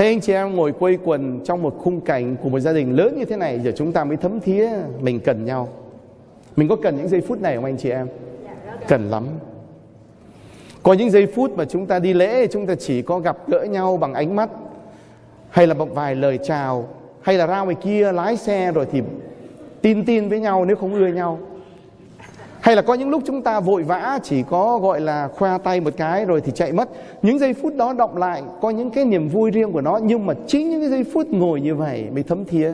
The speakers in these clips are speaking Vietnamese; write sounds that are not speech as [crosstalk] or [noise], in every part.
Thế anh chị em ngồi quây quần trong một khung cảnh của một gia đình lớn như thế này, giờ chúng ta mới thấm thía mình cần nhau. Mình có cần những giây phút này không anh chị em? Cần lắm. Có những giây phút mà chúng ta đi lễ, chúng ta chỉ có gặp gỡ nhau bằng ánh mắt, hay là một vài lời chào, hay là ra ngoài kia lái xe rồi thì tin tin với nhau, nếu không ưa nhau hay là có những lúc chúng ta vội vã, chỉ có gọi là khoa tay một cái rồi thì chạy mất. Những giây phút đó động lại, có những cái niềm vui riêng của nó, nhưng mà chính những cái giây phút ngồi như vậy mới thấm thía.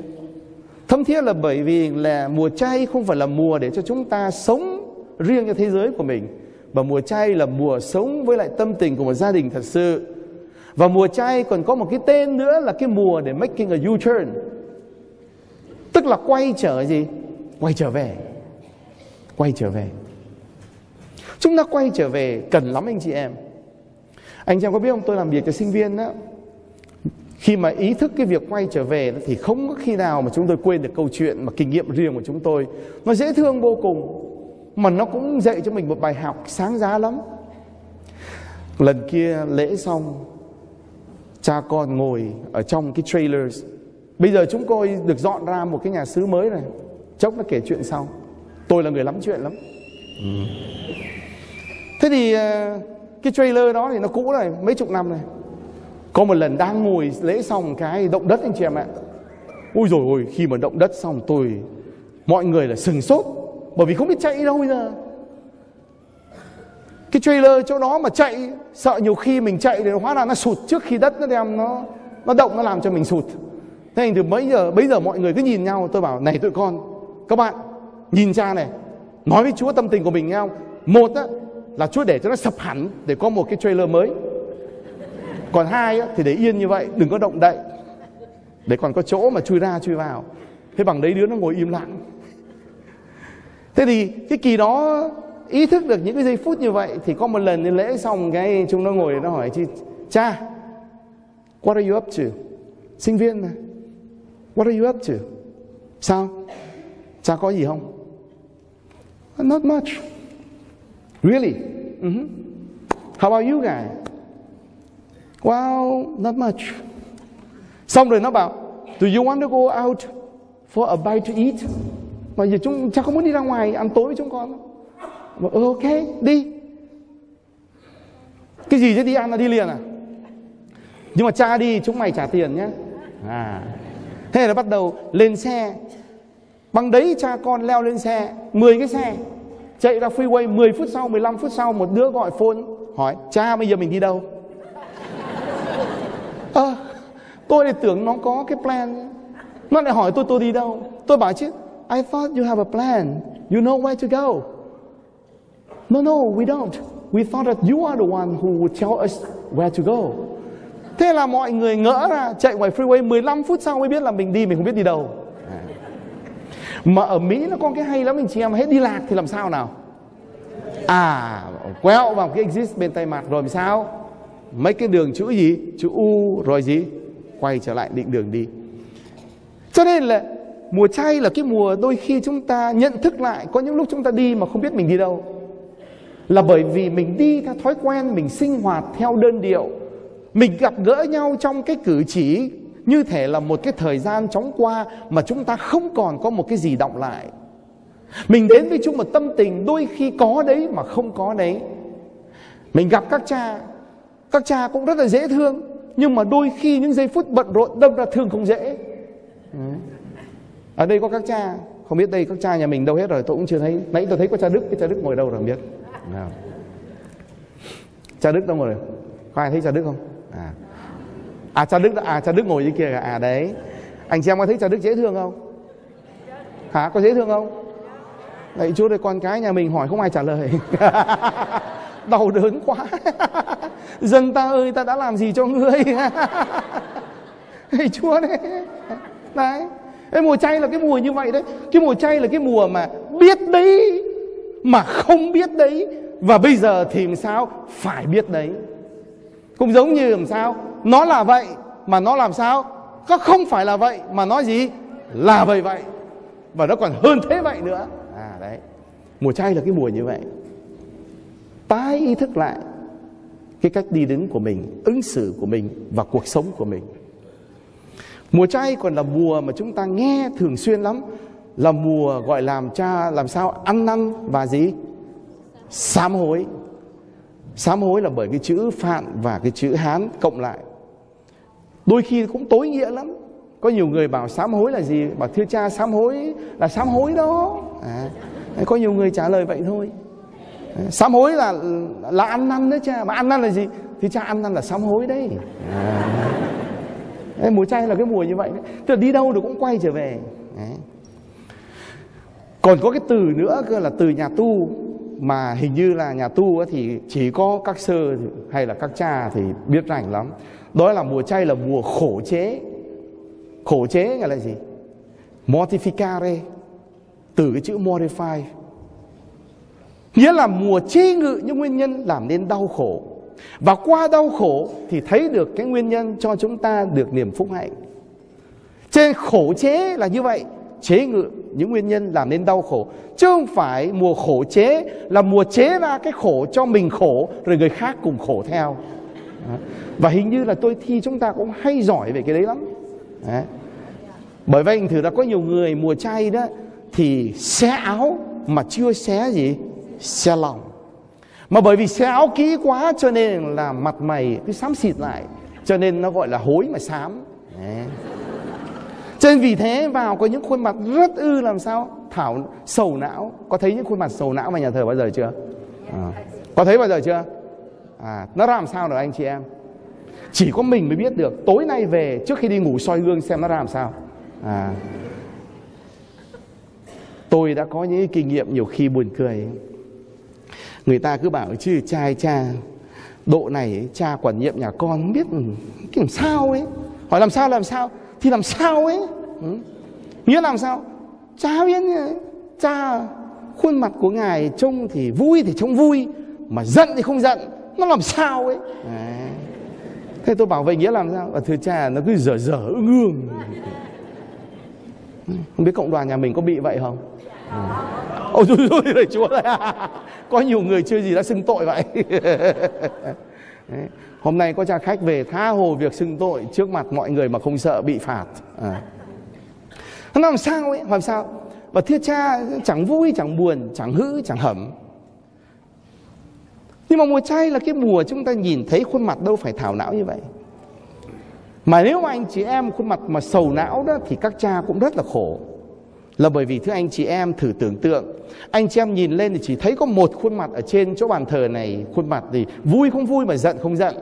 Thấm thía là bởi vì là mùa chay không phải là mùa để cho chúng ta sống riêng cho thế giới của mình và mùa chay là mùa sống với lại tâm tình của một gia đình thật sự. Và mùa chay còn có một cái tên nữa là cái mùa để making a U-turn. Tức là quay trở gì? Quay trở về quay trở về. Chúng ta quay trở về cần lắm anh chị em. Anh chị em có biết không? Tôi làm việc cho sinh viên đó khi mà ý thức cái việc quay trở về thì không có khi nào mà chúng tôi quên được câu chuyện mà kinh nghiệm riêng của chúng tôi. Nó dễ thương vô cùng, mà nó cũng dạy cho mình một bài học sáng giá lắm. Lần kia lễ xong, cha con ngồi ở trong cái trailers. Bây giờ chúng tôi được dọn ra một cái nhà xứ mới này. Chốc nó kể chuyện sau tôi là người lắm chuyện lắm. Ừ. thế thì ờ, cái trailer đó thì nó cũ rồi mấy chục năm này. Có một lần đang ngồi lễ xong cái động đất anh chị em ạ. Ui rồi ôi, khi mà động đất xong tôi, mọi người là sừng sốt, bởi vì không biết chạy đâu bây giờ. Cái trailer chỗ đó mà chạy, sợ nhiều khi mình chạy thì hóa ra nó sụt trước khi đất nó đem nó nó động, nó làm cho mình sụt. Thế thì từ mấy giờ bây giờ mọi người cứ nhìn nhau, tôi bảo, này tụi con, các bạn nhìn cha này nói với Chúa tâm tình của mình nghe không? Một á, là Chúa để cho nó sập hẳn để có một cái trailer mới. Còn hai á, thì để yên như vậy đừng có động đậy. Để còn có chỗ mà chui ra chui vào. Thế bằng đấy đứa nó ngồi im lặng. Thế thì cái kỳ đó ý thức được những cái giây phút như vậy thì có một lần đi lễ xong cái chúng nó ngồi nó hỏi chị cha what are you up to? Sinh viên mà. What are you up to? Sao? Cha có gì không? Not much. Really? Mm-hmm. how about you guys? Well not much. Xong rồi nó bảo do you want to go out for a bite to eat? Mà giờ chúng cha có muốn đi ra ngoài ăn tối với chúng con mà, ừ, ok đi. Cái gì chứ? Đi ăn là đi liền à? Nhưng mà cha đi chúng mày trả tiền nhé à. Thế là bắt đầu lên xe bằng đấy cha con leo lên xe 10 cái xe chạy ra freeway 10 phút sau 15 phút sau một đứa gọi phone hỏi cha bây giờ mình đi đâu à, tôi lại tưởng nó có cái plan nó lại hỏi tôi tôi đi đâu tôi bảo chứ I thought you have a plan you know where to go No, no, we don't. We thought that you are the one who would tell us where to go. Thế là mọi người ngỡ ra chạy ngoài freeway 15 phút sau mới biết là mình đi mình không biết đi đâu. Mà ở Mỹ nó có cái hay lắm anh chị em hết đi lạc thì làm sao nào? À, quẹo vào cái exit bên tay mặt rồi làm sao? Mấy cái đường chữ gì? Chữ U rồi gì? Quay trở lại định đường đi. Cho nên là mùa chay là cái mùa đôi khi chúng ta nhận thức lại có những lúc chúng ta đi mà không biết mình đi đâu là bởi vì mình đi theo thói quen mình sinh hoạt theo đơn điệu mình gặp gỡ nhau trong cái cử chỉ như thể là một cái thời gian chóng qua mà chúng ta không còn có một cái gì động lại. Mình đến với chúa một tâm tình đôi khi có đấy mà không có đấy. Mình gặp các cha các cha cũng rất là dễ thương, nhưng mà đôi khi những giây phút bận rộn đâm ra thương không dễ. Ừ. Ở đây có các cha, không biết đây các cha nhà mình đâu hết rồi, tôi cũng chưa thấy. Nãy tôi thấy có cha đức, cái cha đức ngồi đâu rồi không biết? Nào. cha đức đâu rồi có ai thấy cha đức không? À à cha đức à cha đức ngồi dưới kia à đấy. Anh xem có thấy cha đức dễ thương không? Hả? Có dễ thương không? Đấy, chúa ơi, con cái nhà mình hỏi không ai trả lời. [laughs] Đau đớn quá. [laughs] Dân ta ơi, ta đã làm gì cho ngươi? [laughs] Thầy Chúa đấy. Đấy. Cái mùa chay là cái mùa như vậy đấy. Cái mùa chay là cái mùa mà biết đấy, mà không biết đấy. Và bây giờ thì làm sao? Phải biết đấy. Cũng giống như làm sao? Nó là vậy mà nó làm sao? Nó không phải là vậy mà nó gì? Là vậy vậy. Và nó còn hơn thế vậy nữa. À đấy. Mùa chay là cái mùa như vậy. Tái ý thức lại cái cách đi đứng của mình, ứng xử của mình và cuộc sống của mình. Mùa chay còn là mùa mà chúng ta nghe thường xuyên lắm. Là mùa gọi làm cha làm sao ăn năn và gì? Sám hối. Sám hối là bởi cái chữ Phạn và cái chữ Hán cộng lại. Đôi khi cũng tối nghĩa lắm. Có nhiều người bảo sám hối là gì? Bảo thưa cha sám hối là sám hối đó. À, Có nhiều người trả lời vậy thôi. À, sám hối là là ăn năn đấy cha. Mà ăn năn là gì? Thì cha ăn năn là sám hối đấy. À. Mùa chay là cái mùa như vậy Tức là đi đâu được cũng quay trở về. Đấy. Còn có cái từ nữa cơ là từ nhà tu. Mà hình như là nhà tu thì chỉ có các sơ hay là các cha thì biết rành lắm đó là mùa chay là mùa khổ chế. Khổ chế nghĩa là gì? Mortificare. Từ cái chữ mortify. Nghĩa là mùa chế ngự những nguyên nhân làm nên đau khổ. Và qua đau khổ thì thấy được cái nguyên nhân cho chúng ta được niềm phúc hạnh. Trên khổ chế là như vậy. Chế ngự những nguyên nhân làm nên đau khổ. Chứ không phải mùa khổ chế là mùa chế ra cái khổ cho mình khổ, rồi người khác cùng khổ theo và hình như là tôi thi chúng ta cũng hay giỏi về cái đấy lắm. Đấy. bởi vậy thử là có nhiều người mùa chay đó thì xé áo mà chưa xé gì, xé lòng. Mà bởi vì xé áo kỹ quá cho nên là mặt mày cứ xám xịt lại, cho nên nó gọi là hối mà xám. Đấy. Cho nên vì thế vào có những khuôn mặt rất ư làm sao? Thảo sầu não. Có thấy những khuôn mặt sầu não mà nhà thờ bao giờ chưa? À. Có thấy bao giờ chưa? À, Nó làm sao được anh chị em? Chỉ có mình mới biết được. Tối nay về trước khi đi ngủ soi gương xem nó ra làm sao. À. Tôi đã có những kinh nghiệm nhiều khi buồn cười. Người ta cứ bảo chứ trai cha Độ này cha quản nhiệm nhà con không biết cái làm sao ấy. Hỏi làm sao làm sao? Thì làm sao ấy? Ừ. nghĩa làm sao? Cha biết cha khuôn mặt của ngài trông thì vui thì trông vui mà giận thì không giận nó làm sao ấy Đấy. thế tôi bảo vậy nghĩa làm sao và thưa cha nó cứ dở dở ưng ương ừ, không biết cộng đoàn nhà mình có bị vậy không ừ. ôi rồi ơi rồi [laughs] chúa có nhiều người chưa gì đã xưng tội vậy [laughs] Đấy. Hôm nay có cha khách về tha hồ việc xưng tội trước mặt mọi người mà không sợ bị phạt. À. Nó làm sao ấy? Làm sao? Và thiết cha chẳng vui, chẳng buồn, chẳng hữ, chẳng hẩm. Nhưng mà mùa chay là cái mùa chúng ta nhìn thấy khuôn mặt đâu phải thảo não như vậy. Mà nếu mà anh chị em khuôn mặt mà sầu não đó thì các cha cũng rất là khổ. Là bởi vì thưa anh chị em, thử tưởng tượng, Anh chị em nhìn lên thì chỉ thấy có một khuôn mặt ở trên chỗ bàn thờ này, Khuôn mặt thì vui không vui mà giận không giận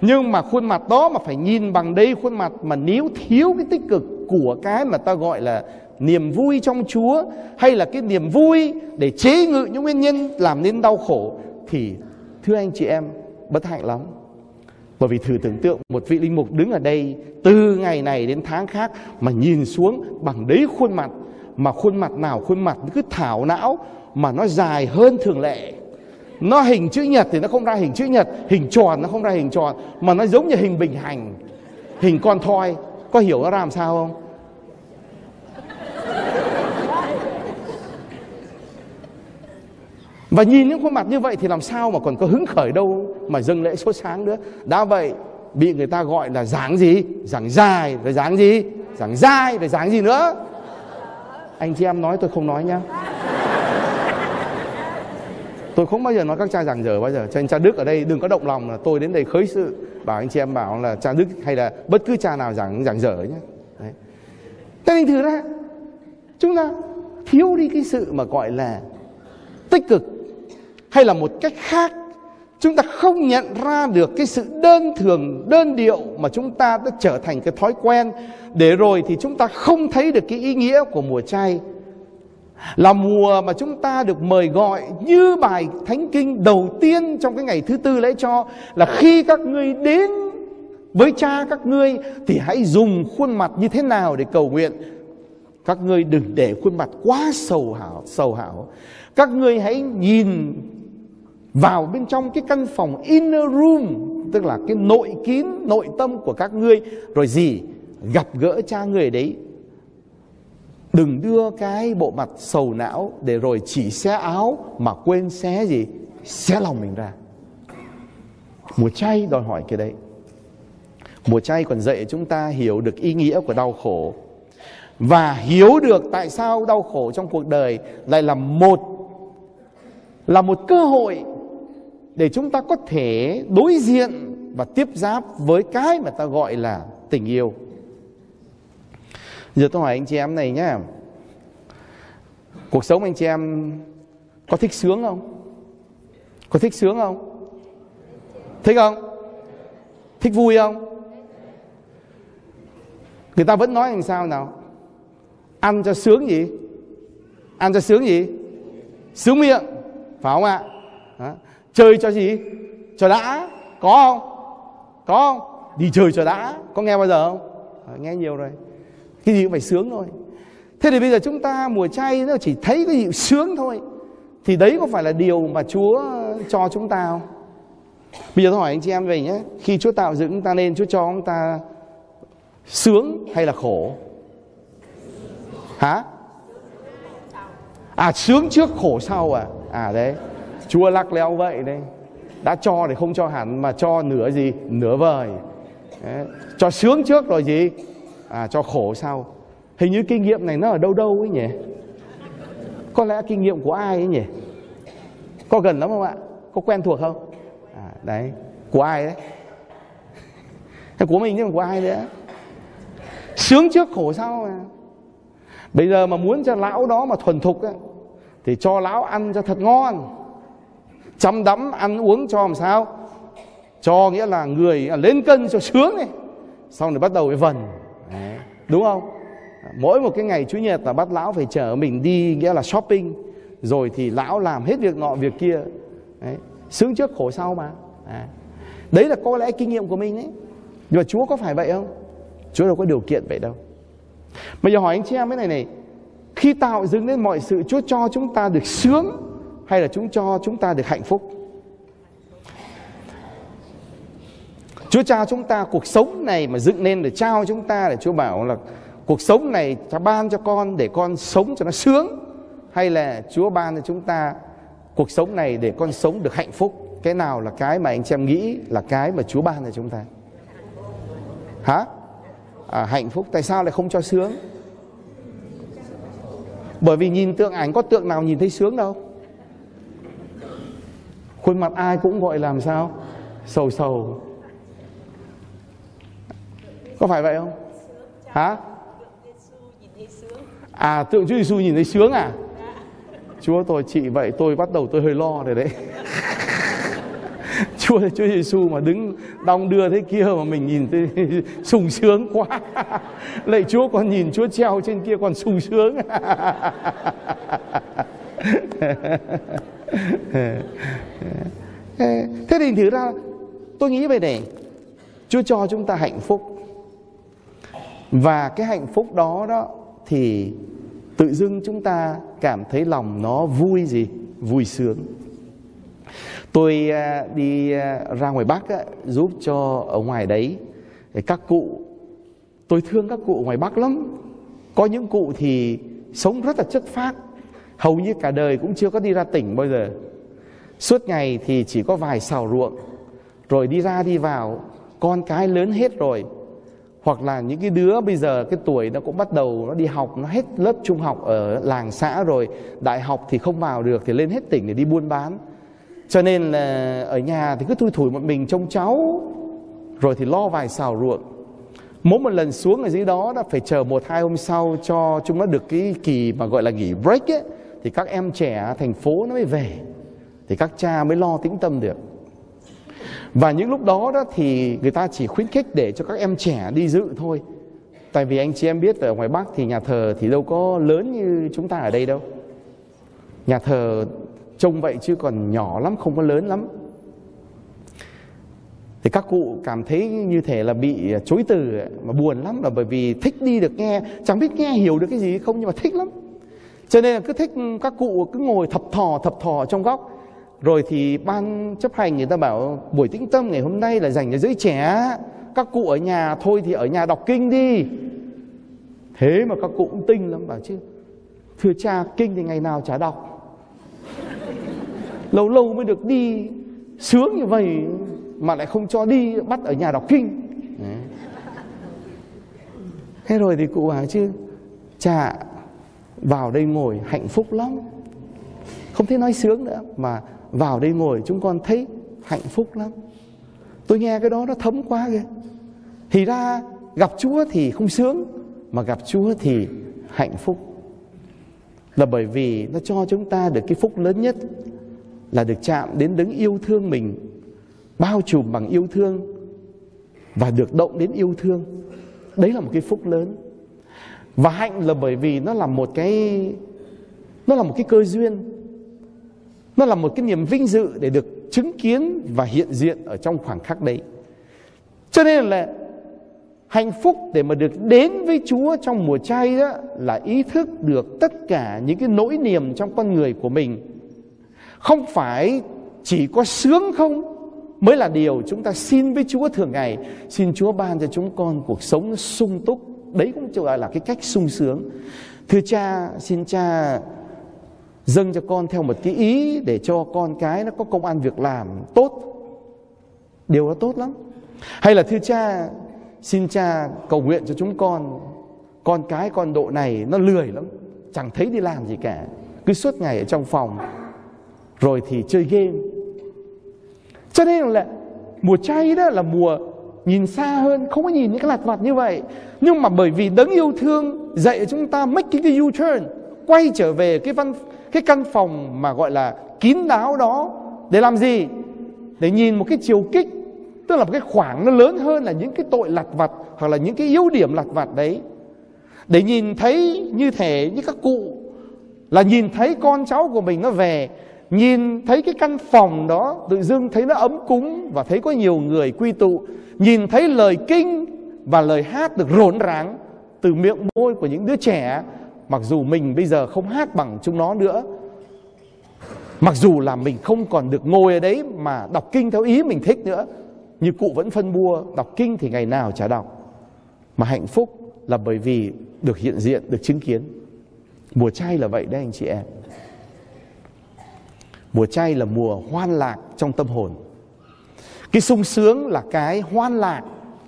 nhưng mà khuôn mặt đó mà phải nhìn bằng đây khuôn mặt mà nếu thiếu cái tích cực của cái mà ta gọi là niềm vui trong Chúa, hay là cái niềm vui để chế ngự những nguyên nhân làm nên đau khổ thì, thưa anh chị em, bất hạnh lắm. Bởi vì thử tưởng tượng, một vị linh mục đứng ở đây từ ngày này đến tháng khác mà nhìn xuống bằng đấy khuôn mặt, mà khuôn mặt nào khuôn mặt cứ thảo não, mà nó dài hơn thường lệ. Nó hình chữ nhật thì nó không ra hình chữ nhật, hình tròn nó không ra hình tròn, mà nó giống như hình bình hành, hình con thoi. Có hiểu nó làm sao không? Và nhìn những khuôn mặt như vậy thì làm sao mà còn có hứng khởi đâu mà dâng lễ sốt sáng nữa. Đã vậy, bị người ta gọi là dáng gì? Dáng dài rồi dáng gì? Dáng dai rồi dáng gì nữa? Anh chị em nói tôi không nói nhá tôi không bao giờ nói các cha giảng dở bao giờ cho nên cha đức ở đây đừng có động lòng là tôi đến đây khơi sự, bảo anh chị em bảo là cha đức hay là bất cứ cha nào giảng giảng dở nhé Đấy. thế nên thử ra, chúng ta thiếu đi cái sự mà gọi là tích cực hay là một cách khác, chúng ta không nhận ra được cái sự đơn thường, đơn điệu mà chúng ta đã trở thành cái thói quen. Để rồi thì chúng ta không thấy được cái ý nghĩa của mùa chay. Là mùa mà chúng ta được mời gọi như bài thánh kinh đầu tiên trong cái ngày thứ tư lễ cho, là khi các ngươi đến với cha các ngươi thì hãy dùng khuôn mặt như thế nào để cầu nguyện. Các ngươi đừng để khuôn mặt quá sầu hảo sầu hảo các ngươi hãy nhìn vào bên trong cái căn phòng inner room, tức là cái nội kín, nội tâm của các ngươi rồi gì gặp gỡ cha người đấy Đừng đưa cái bộ mặt sầu não để rồi chỉ xé áo mà quên xé gì? Xé lòng mình ra. Mùa chay đòi hỏi cái đấy. Mùa chay còn dạy chúng ta hiểu được ý nghĩa của đau khổ và hiểu được tại sao đau khổ trong cuộc đời lại là một là một cơ hội để chúng ta có thể đối diện và tiếp giáp với cái mà ta gọi là tình yêu. Giờ tôi hỏi anh chị em này nhé. Cuộc sống anh chị em có thích sướng không? Có thích sướng không? Thích không? Thích vui không? Người ta vẫn nói làm sao nào? Ăn cho sướng gì? Ăn cho sướng gì? Sướng miệng, phải không ạ? Đó. Chơi cho gì? Cho đã, có không? Có không? Đi chơi cho đã, có nghe bao giờ không? À, nghe nhiều rồi. Cái gì cũng phải sướng thôi. Thế thì bây giờ chúng ta mùa chay nó chỉ thấy cái gì sướng thôi. Thì đấy có phải là điều mà Chúa cho chúng ta không? Bây giờ tôi hỏi anh chị em về nhé. Khi Chúa tạo dựng chúng ta nên Chúa cho chúng ta sướng hay là khổ? Hả? À sướng trước khổ sau à? À đấy. Chúa lắc leo vậy đây. Đã cho thì không cho hẳn mà cho nửa gì? Nửa vời. Đấy. Cho sướng trước rồi gì? À cho khổ sau. Hình như kinh nghiệm này nó ở đâu đâu ấy nhỉ? Có lẽ kinh nghiệm của ai ấy nhỉ? Có gần lắm không ạ? Có quen thuộc không? À, đấy, của ai đấy? [laughs] của mình nhưng mà của ai đấy? Sướng trước khổ sau mà. Bây giờ mà muốn cho lão đó mà thuần thục ấy, thì cho lão ăn cho thật ngon. Chăm đắm ăn uống cho làm sao? Cho nghĩa là người à, lên cân cho sướng này. Xong rồi bắt đầu cái vần. Đấy. Đúng không? mỗi một cái ngày chủ nhật là bắt lão phải chở mình đi, nghĩa là shopping rồi thì lão làm hết việc nọ, việc kia đấy. sướng trước, khổ sau mà đấy. đấy là có lẽ kinh nghiệm của mình đấy nhưng mà chúa có phải vậy không chúa đâu có điều kiện vậy đâu bây giờ hỏi anh chị em cái này này khi tạo dựng nên mọi sự, chúa cho chúng ta được sướng hay là chúng cho chúng ta được hạnh phúc? Chúa trao chúng ta cuộc sống này mà dựng nên để trao chúng ta để Chúa bảo là cuộc sống này cha ban cho con để con sống cho nó sướng hay là Chúa ban cho chúng ta cuộc sống này để con sống được hạnh phúc? Cái nào là cái mà anh chị em nghĩ là cái mà Chúa ban cho chúng ta? Hả? À, hạnh phúc. Tại sao lại không cho sướng? Bởi vì nhìn tượng ảnh có tượng nào nhìn thấy sướng đâu? Khuôn mặt ai cũng gọi làm sao? Sầu sầu. Có phải vậy không? Hả? À tượng Chúa Giêsu nhìn thấy sướng à? Chúa, tôi chị vậy, tôi bắt đầu tôi hơi lo rồi đấy. [laughs] Chúa Chúa Giêsu mà đứng đong đưa thế kia mà mình nhìn thấy [laughs] sung sướng quá. [laughs] Lạy Chúa còn nhìn Chúa treo trên kia còn sung sướng. [laughs] Thế thì thử ra, tôi nghĩ về này. Chúa cho chúng ta hạnh phúc. Và cái hạnh phúc đó đó thì tự dưng chúng ta cảm thấy lòng nó vui gì? Vui sướng. Tôi à, đi à, ra ngoài bắc giúp cho ở ngoài đấy à, các cụ. Tôi thương các cụ ngoài bắc lắm. Có những cụ thì sống rất là chất phác hầu như cả đời cũng chưa có đi ra tỉnh bao giờ. Suốt ngày thì chỉ có vài xào ruộng. Rồi đi ra đi vào, con cái lớn hết rồi. Hoặc là những cái đứa bây giờ, cái tuổi nó cũng bắt đầu nó đi học, nó hết lớp trung học ở làng xã rồi, đại học thì không vào được thì lên hết tỉnh để đi buôn bán. Cho nên là ở nhà thì cứ thui thủi một mình trông cháu, rồi thì lo vài xào ruộng. Mỗi một lần xuống ở dưới đó đã phải chờ một hai hôm sau cho chúng nó được cái kỳ mà gọi là nghỉ break ấy thì các em trẻ thành phố nó mới về, thì các cha mới lo tĩnh tâm được. Và những lúc đó đó thì người ta chỉ khuyến khích để cho các em trẻ đi dự thôi. Tại vì anh chị em biết ở ngoài bắc thì nhà thờ thì đâu có lớn như chúng ta ở đây đâu. Nhà thờ trông vậy chứ còn nhỏ lắm, không có lớn lắm. Thì các cụ cảm thấy như thể là bị chối từ, mà buồn lắm là bởi vì thích đi được nghe. Chẳng biết nghe hiểu được cái gì không nhưng mà thích lắm cho nên là cứ thích các cụ cứ ngồi thập thò thập thò trong góc. Rồi thì ban chấp hành người ta bảo, buổi tĩnh tâm ngày hôm nay là dành cho giới trẻ. Các cụ ở nhà thôi thì ở nhà đọc kinh đi. Thế mà các cụ cũng tinh lắm, bảo chứ, thưa cha, kinh thì ngày nào chả đọc. [laughs] Lâu lâu mới được đi, sướng như vậy mà lại không cho đi, bắt ở nhà đọc kinh. Thế rồi thì cụ bảo chứ, cha vào đây ngồi hạnh phúc lắm. Không thể nói sướng nữa, mà vào đây ngồi chúng con thấy hạnh phúc lắm. Tôi nghe cái đó nó thấm quá kìa thì ra gặp chúa thì không sướng, mà gặp chúa thì hạnh phúc. Là bởi vì nó cho chúng ta được cái phúc lớn nhất, là được chạm đến đấng yêu thương mình, bao trùm bằng yêu thương và được động đến yêu thương. Đấy là một cái phúc lớn và hạnh là bởi vì nó là một cái, nó là một cái cơ duyên. Nó là một cái niềm vinh dự để được chứng kiến và hiện diện ở trong khoảng khắc đấy. Cho nên là hạnh phúc để mà được đến với Chúa trong mùa chay đó là ý thức được tất cả những cái nỗi niềm trong con người của mình. Không phải chỉ có sướng không mới là điều chúng ta xin với Chúa thường ngày. Xin Chúa ban cho chúng con cuộc sống sung túc đấy cũng gọi là cái cách sung sướng. Thưa cha, xin cha dâng cho con theo một cái ý để cho con cái nó có công ăn việc làm tốt. Điều đó tốt lắm. Hay là thưa cha, xin cha cầu nguyện cho chúng con con cái, con độ này nó lười lắm, chẳng thấy đi làm gì cả, cứ suốt ngày ở trong phòng, rồi thì chơi game. Cho nên là mùa chay đó là mùa nhìn xa hơn, không có nhìn những cái lặt vặt như vậy. Nhưng mà bởi vì đấng yêu thương dạy chúng ta make cái U-turn, quay trở về cái văn, cái căn phòng mà gọi là kín đáo đó, để làm gì? Để nhìn một cái chiều kích, tức là một cái khoảng nó lớn hơn là những cái tội lặt vặt hoặc là những cái yếu điểm lặt vặt đấy. Để nhìn thấy như thể như các cụ, là nhìn thấy con cháu của mình nó về nhìn thấy cái căn phòng đó, tự dưng thấy nó ấm cúng và thấy có nhiều người quy tụ. Nhìn thấy lời kinh và lời hát được rộn ràng từ miệng môi của những đứa trẻ, mặc dù mình bây giờ không hát bằng chúng nó nữa. Mặc dù là mình không còn được ngồi ở đấy mà đọc kinh theo ý mình thích nữa, như cụ vẫn phân bua, đọc kinh thì ngày nào chả đọc. Mà hạnh phúc là bởi vì được hiện diện, được chứng kiến. Mùa chay là vậy đấy, anh chị em mùa chay là mùa hoan lạc trong tâm hồn cái sung sướng là cái hoan lạc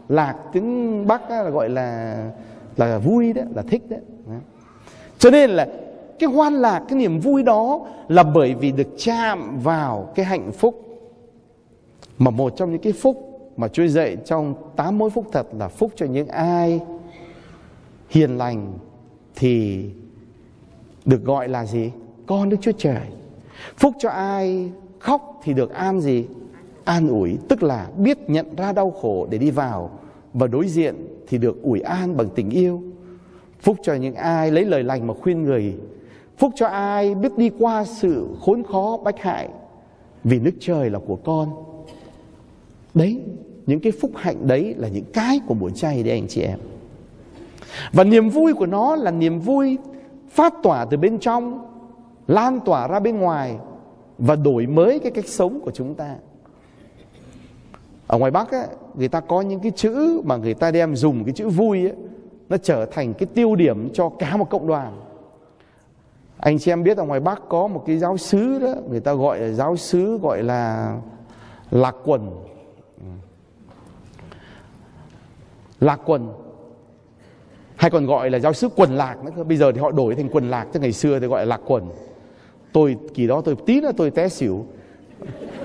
lạc tiếng bắc là gọi là là vui đấy, là thích đấy cho nên là cái hoan lạc, cái niềm vui đó là bởi vì được chạm vào cái hạnh phúc mà một trong những cái phúc mà Chúa dạy trong tám mối phúc thật là phúc cho những ai hiền lành thì được gọi là gì? Con Đức Chúa Trời. Phúc cho ai khóc thì được an gì? An ủi, tức là biết nhận ra đau khổ để đi vào và đối diện thì được ủi an bằng tình yêu. Phúc cho những ai lấy lời lành mà khuyên người. Phúc cho ai biết đi qua sự khốn khó bách hại vì nước trời là của con. Đấy, những cái phúc hạnh đấy là những cái của buổi chay đấy anh chị em. Và niềm vui của nó là niềm vui phát tỏa từ bên trong lan tỏa ra bên ngoài và đổi mới cái cách sống của chúng ta. Ở ngoài bắc ấy, người ta có những cái chữ mà người ta đem dùng cái chữ vui ấy, nó trở thành cái tiêu điểm cho cả một cộng đoàn. Anh chị em biết ở ngoài bắc có một cái giáo sứ đó người ta gọi là giáo sứ gọi là lạc quần. Lạc quần hay còn gọi là giáo sứ quần lạc nữa bây giờ thì họ đổi thành quần lạc chứ ngày xưa thì gọi là lạc quần tôi kỳ đó tôi tí nữa tôi té xỉu.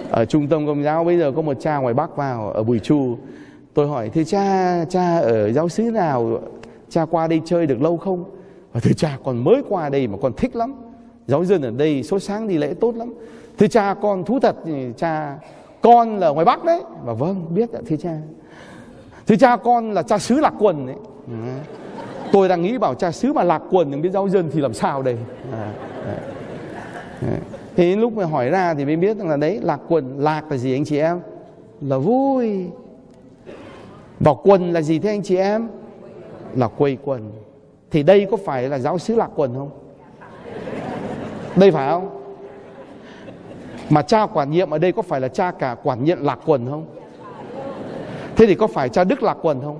Ở trung tâm công giáo bây giờ có một cha ngoài bắc vào ở bùi chu. Tôi hỏi thế cha cha ở giáo xứ nào? Cha qua đây chơi được lâu không? Và thưa cha còn mới qua đây mà còn thích lắm. Giáo dân ở đây số sáng đi lễ tốt lắm. Thưa cha con thú thật cha con là ngoài bắc đấy. Và vâng biết ạ thưa cha. Thưa cha con là cha xứ lạc quần đấy. Tôi đang nghĩ bảo cha xứ mà lạc quần đừng biết giáo dân thì làm sao đây? À, à. Thế lúc mà hỏi ra thì mới biết rằng là đấy, lạc quần, lạc là gì anh chị em? Là vui. Và quần là gì thế anh chị em? Là quây quần. Thì đây có phải là giáo sứ lạc quần không? Đây phải không? Mà cha quản nhiệm ở đây có phải là cha cả quản nhiệm lạc quần không? Thế thì có phải cha đức lạc quần không?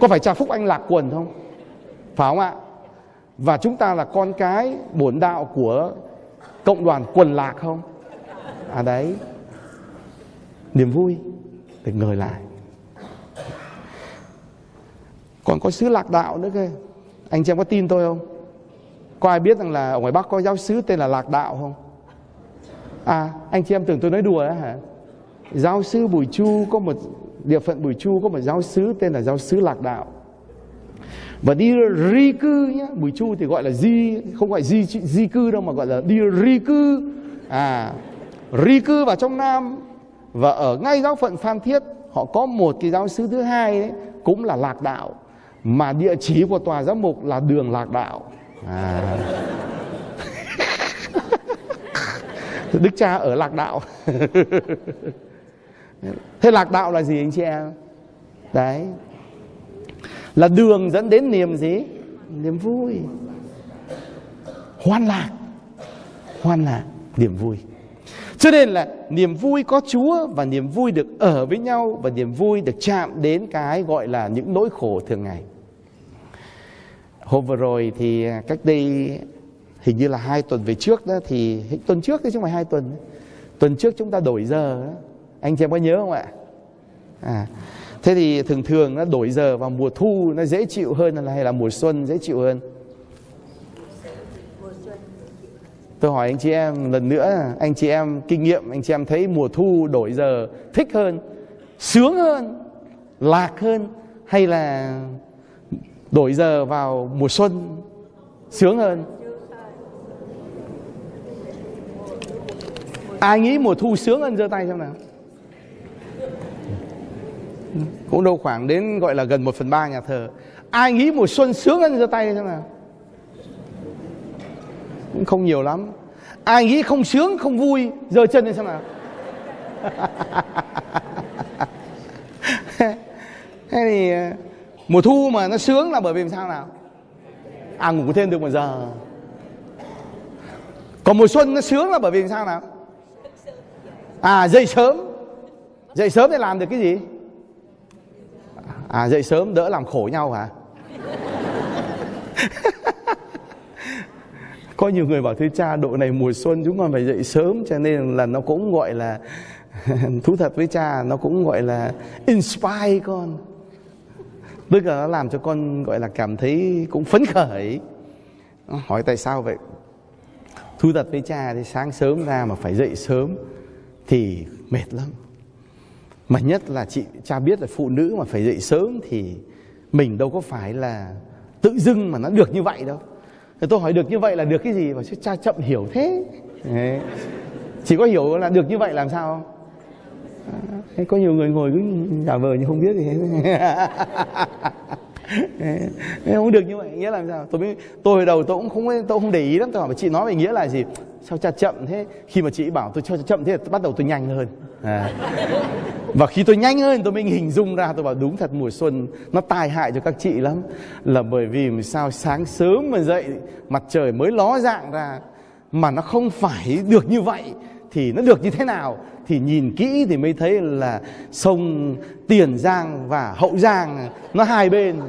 Có phải cha phúc anh lạc quần không? Phải không ạ? Và chúng ta là con cái bổn đạo của cộng đoàn quần lạc không? À đấy. Niềm vui để ngời lại. Còn có sứ lạc đạo nữa kìa. Anh chị em có tin tôi không? Có ai biết rằng là ở ngoài bắc có giáo sứ tên là lạc đạo không? À anh chị em tưởng tôi nói đùa đấy hả? Giáo sứ bùi chu, có một địa phận bùi chu có một giáo sứ tên là giáo sứ lạc đạo và đi ri cư nhé bùi chu thì gọi là di, không gọi di di cư đâu mà gọi là đi ri cư. À ri cư vào trong nam. Và ở ngay giáo phận phan thiết, họ có một cái giáo sứ thứ hai đấy, cũng là lạc đạo. Mà địa chỉ của tòa giám mục là đường lạc đạo. À. [laughs] đức cha ở lạc đạo. [laughs] Thế lạc đạo là gì anh chị em? Đấy là đường dẫn đến niềm gì niềm vui hoan lạc hoan lạc niềm vui cho nên là niềm vui có Chúa và niềm vui được ở với nhau và niềm vui được chạm đến cái gọi là những nỗi khổ thường ngày. Hôm vừa rồi thì cách đây hình như là hai tuần về trước đó thì tuần trước đấy chứ không phải hai tuần. Tuần trước chúng ta đổi giờ đó. Anh chị em có nhớ không ạ? À, thế thì thường thường nó đổi giờ vào mùa thu nó dễ chịu hơn hay là mùa xuân dễ chịu hơn? Tôi hỏi anh chị em lần nữa, anh chị em kinh nghiệm, anh chị em thấy mùa thu đổi giờ thích hơn, sướng hơn, lạc hơn hay là đổi giờ vào mùa xuân sướng hơn? Ai nghĩ mùa thu sướng hơn giơ tay xem nào? Cũng đâu khoảng đến, gọi là, gần một phần ba nhà thờ. Ai nghĩ mùa xuân sướng hơn giơ tay xem nào? cũng không nhiều lắm. Ai nghĩ không sướng, không vui, giơ chân lên xem nào. [laughs] Thế thì ờ, mùa thu mà nó sướng là bởi vì sao nào? À ngủ thêm được một giờ. Còn mùa xuân nó sướng là bởi vì sao nào? À dậy sớm. Dậy sớm để làm được cái gì? À dậy sớm, đỡ làm khổ nhau hả? [laughs] Có nhiều người bảo thưa cha, độ này mùa xuân chúng con phải dậy sớm. Cho nên là nó cũng gọi là [laughs] thú thật với cha, nó cũng gọi là inspire con. Tức là nó làm cho con gọi là cảm thấy cũng phấn khởi. Hỏi, tại sao vậy? Thú thật với cha thì sáng sớm ra mà phải dậy sớm thì mệt lắm mà nhất là chị cha biết là phụ nữ mà phải dậy sớm thì mình đâu có phải là tự dưng mà nó được như vậy đâu thì tôi hỏi được như vậy là được cái gì? Và cha chậm hiểu thế. Đấy. Chỉ có hiểu là được như vậy làm sao không? À, có nhiều người ngồi cứ giả vờ như không biết gì hết. [laughs] không được như vậy nghĩa là sao tôi mới tôi hồi đầu tôi cũng không tôi không để ý lắm tôi hỏi chị nói về nghĩa là gì sao cha chậm thế khi mà chị bảo tôi cho chậm thế tôi bắt đầu tôi nhanh hơn à. và khi tôi nhanh hơn tôi mới hình dung ra tôi bảo đúng thật mùa xuân nó tai hại cho các chị lắm. Là bởi vì sao sáng sớm mà dậy mặt trời mới ló dạng ra mà nó không phải được như vậy thì nó được như thế nào? Thì nhìn kỹ thì mới thấy là sông Tiền Giang và Hậu Giang nó hai bên.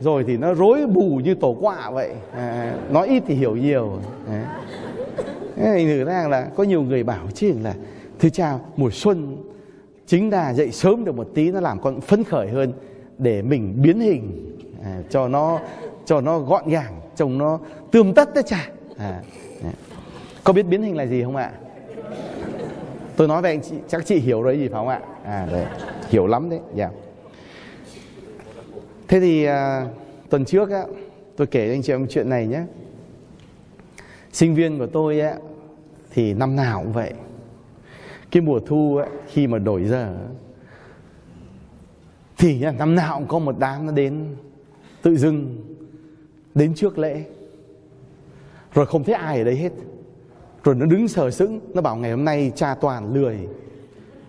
Rồi thì nó rối bù như tổ quạ vậy. À, nói ít thì hiểu nhiều. À. thành thử ra là có nhiều người bảo chứ là thưa cha mùa xuân chính là dậy sớm được một tí nó làm con phấn khởi hơn để mình biến hình à, cho nó cho nó gọn gàng trông nó tươm tất đấy cha. À, à. có biết biến hình là gì không ạ? Tôi nói với anh chị chắc chị hiểu rồi gì phải không ạ? À đấy hiểu lắm đấy dạ. Yeah. thế thì à, tuần trước á tôi kể cho anh chị em chuyện này nhé. Sinh viên của tôi á thì năm nào cũng vậy cái mùa thu ấy, khi mà đổi giờ thì năm nào cũng có một đám nó đến tự dưng đến trước lễ. Rồi không thấy ai ở đây hết. Rồi nó đứng sờ sững nó bảo ngày hôm nay cha toàn lười.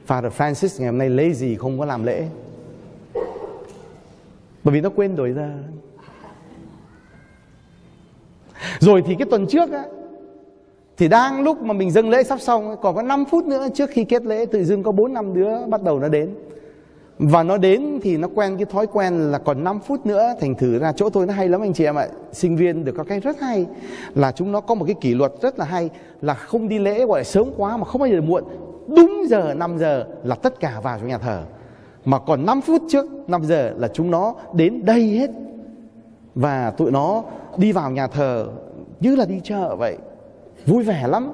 Father Francis ngày hôm nay lấy gì không có làm lễ. Bởi vì nó quên đổi giờ rồi thì cái tuần trước á thì đang lúc mà mình dâng lễ sắp xong còn có 5 phút nữa trước khi kết lễ, tự dưng có 4 năm đứa bắt đầu nó đến. Và nó đến thì nó quen cái thói quen là còn 5 phút nữa thành thử ra chỗ tôi nó hay lắm anh chị em ạ. Sinh viên được có cái rất hay là chúng nó có một cái kỷ luật rất là hay là không đi lễ gọi là sớm quá mà không bao giờ muộn. Đúng giờ 5 giờ là tất cả vào trong nhà thờ. Mà còn 5 phút trước 5 giờ là chúng nó đến đây hết. Và tụi nó đi vào nhà thờ như là đi chợ vậy vui vẻ lắm.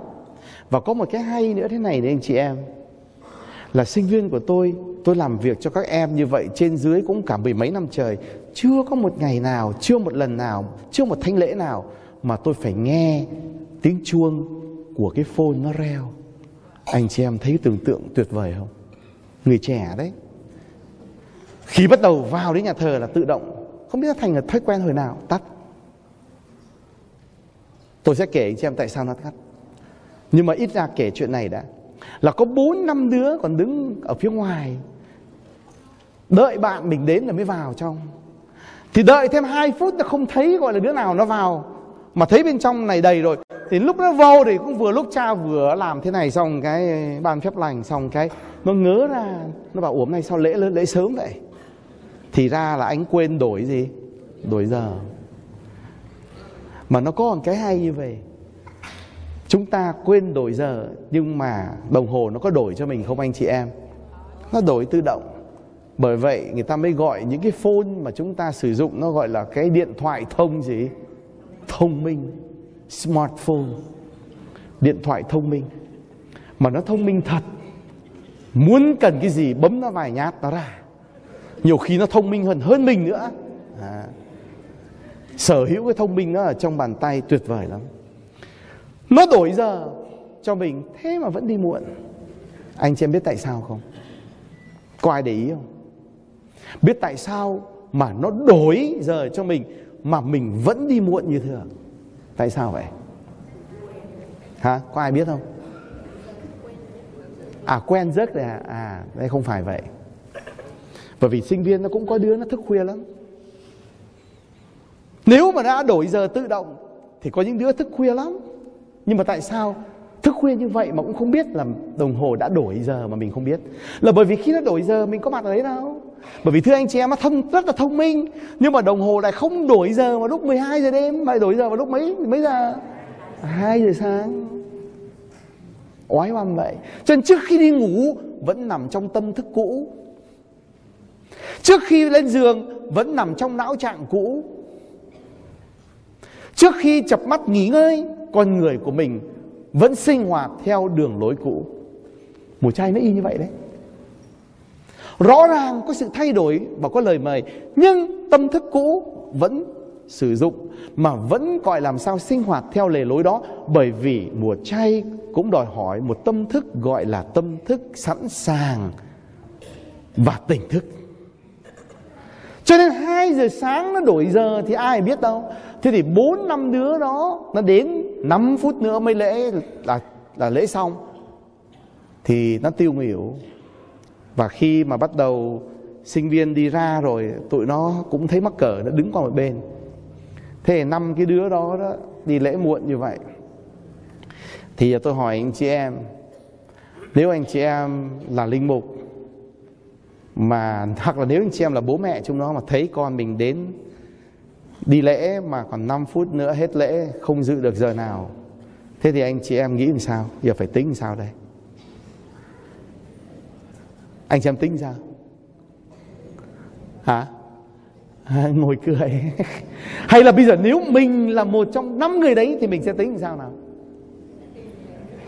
Và có một cái hay nữa thế này đấy anh chị em. Là sinh viên của tôi tôi làm việc cho các em như vậy, trên dưới cũng cả mười mấy năm trời. Chưa có một ngày nào, chưa một lần nào, chưa một thánh lễ nào mà tôi phải nghe tiếng chuông của cái phone nó reo. Anh chị em thấy tưởng tượng tuyệt vời không? Người trẻ đấy. Khi bắt đầu vào đến nhà thờ là tự động, không biết thành là thói quen hồi nào. Tắt tôi sẽ kể anh em tại sao nó tắt. Nhưng mà ít ra kể chuyện này đã. Là có bốn năm đứa còn đứng ở phía ngoài. Đợi bạn mình đến là mới vào trong. Thì đợi thêm 2 phút nó không thấy gọi là đứa nào nó vào. Mà thấy bên trong này đầy rồi. Thì lúc nó vô thì cũng vừa lúc cha vừa làm thế này xong cái ban phép lành, xong cái nó ngớ ra. Nó bảo, ủa này sao lễ lễ sớm vậy? Thì ra là anh quên đổi gì? Đổi giờ mà nó có một cái hay như vậy. Chúng ta quên đổi giờ, nhưng mà đồng hồ nó có đổi cho mình không anh chị em? Nó đổi tự động. Bởi vậy người ta mới gọi những cái phone mà chúng ta sử dụng, nó gọi là cái điện thoại thông gì? Thông minh. Smartphone. Điện thoại thông minh. Mà nó thông minh thật. Muốn cần cái gì bấm nó vài nhát nó ra. Nhiều khi nó thông minh hơn hơn mình nữa. À sở hữu cái thông minh đó ở trong bàn tay tuyệt vời lắm. Nó đổi giờ cho mình, thế mà vẫn đi muộn. Anh chị em biết tại sao không? Có ai để ý không? Biết tại sao mà nó đổi giờ cho mình, mà mình vẫn đi muộn như thường? Tại sao vậy? Hả? Có ai biết không? À quen giấc rồi à à đây không phải vậy. Bởi vì sinh viên nó cũng có đứa nó thức khuya lắm nếu mà đã đổi giờ tự động, thì có những đứa thức khuya lắm. Nhưng mà tại sao thức khuya như vậy mà cũng không biết là đồng hồ đã đổi giờ mà mình không biết? Là bởi vì khi nó đổi giờ, mình có mặt ở đấy đâu bởi vì thưa anh chị em, nó thông, rất là thông minh. Nhưng mà đồng hồ lại không đổi giờ vào lúc 12 giờ đêm mà đổi giờ vào lúc mấy mấy giờ? 2 giờ sáng. Oái oăm vậy. Cho nên trước khi đi ngủ, vẫn nằm trong tâm thức cũ. Trước khi lên giường, vẫn nằm trong não trạng cũ trước khi chập mắt nghỉ ngơi, con người của mình vẫn sinh hoạt theo đường lối cũ. Mùa chay nó y như vậy đấy. Rõ ràng có sự thay đổi và có lời mời, nhưng tâm thức cũ vẫn sử dụng mà vẫn gọi làm sao sinh hoạt theo lề lối đó. Bởi vì mùa chay cũng đòi hỏi một tâm thức gọi là tâm thức sẵn sàng và tỉnh thức. Cho nên 2 giờ sáng nó đổi giờ thì ai biết đâu. Thế thì bốn năm đứa đó Nó đến 5 phút nữa mới lễ là, là lễ xong. Thì nó tiêu nghỉu. Và khi mà bắt đầu sinh viên đi ra rồi Tụi nó cũng thấy mắc cỡ Nó đứng qua một bên. Thế năm cái đứa đó, đó đi lễ muộn như vậy. Thì tôi hỏi anh chị em Nếu anh chị em là linh mục mà hoặc là nếu anh chị em là bố mẹ chúng nó mà thấy con mình đến đi lễ mà còn 5 phút nữa hết lễ không dự được giờ nào. Thế thì anh chị em nghĩ làm sao? Giờ phải tính làm sao đây? Anh chị em tính sao? Hả? À, [laughs] ngồi cười. [laughs] Hay là bây giờ nếu mình là một trong năm người đấy thì mình sẽ tính làm sao nào?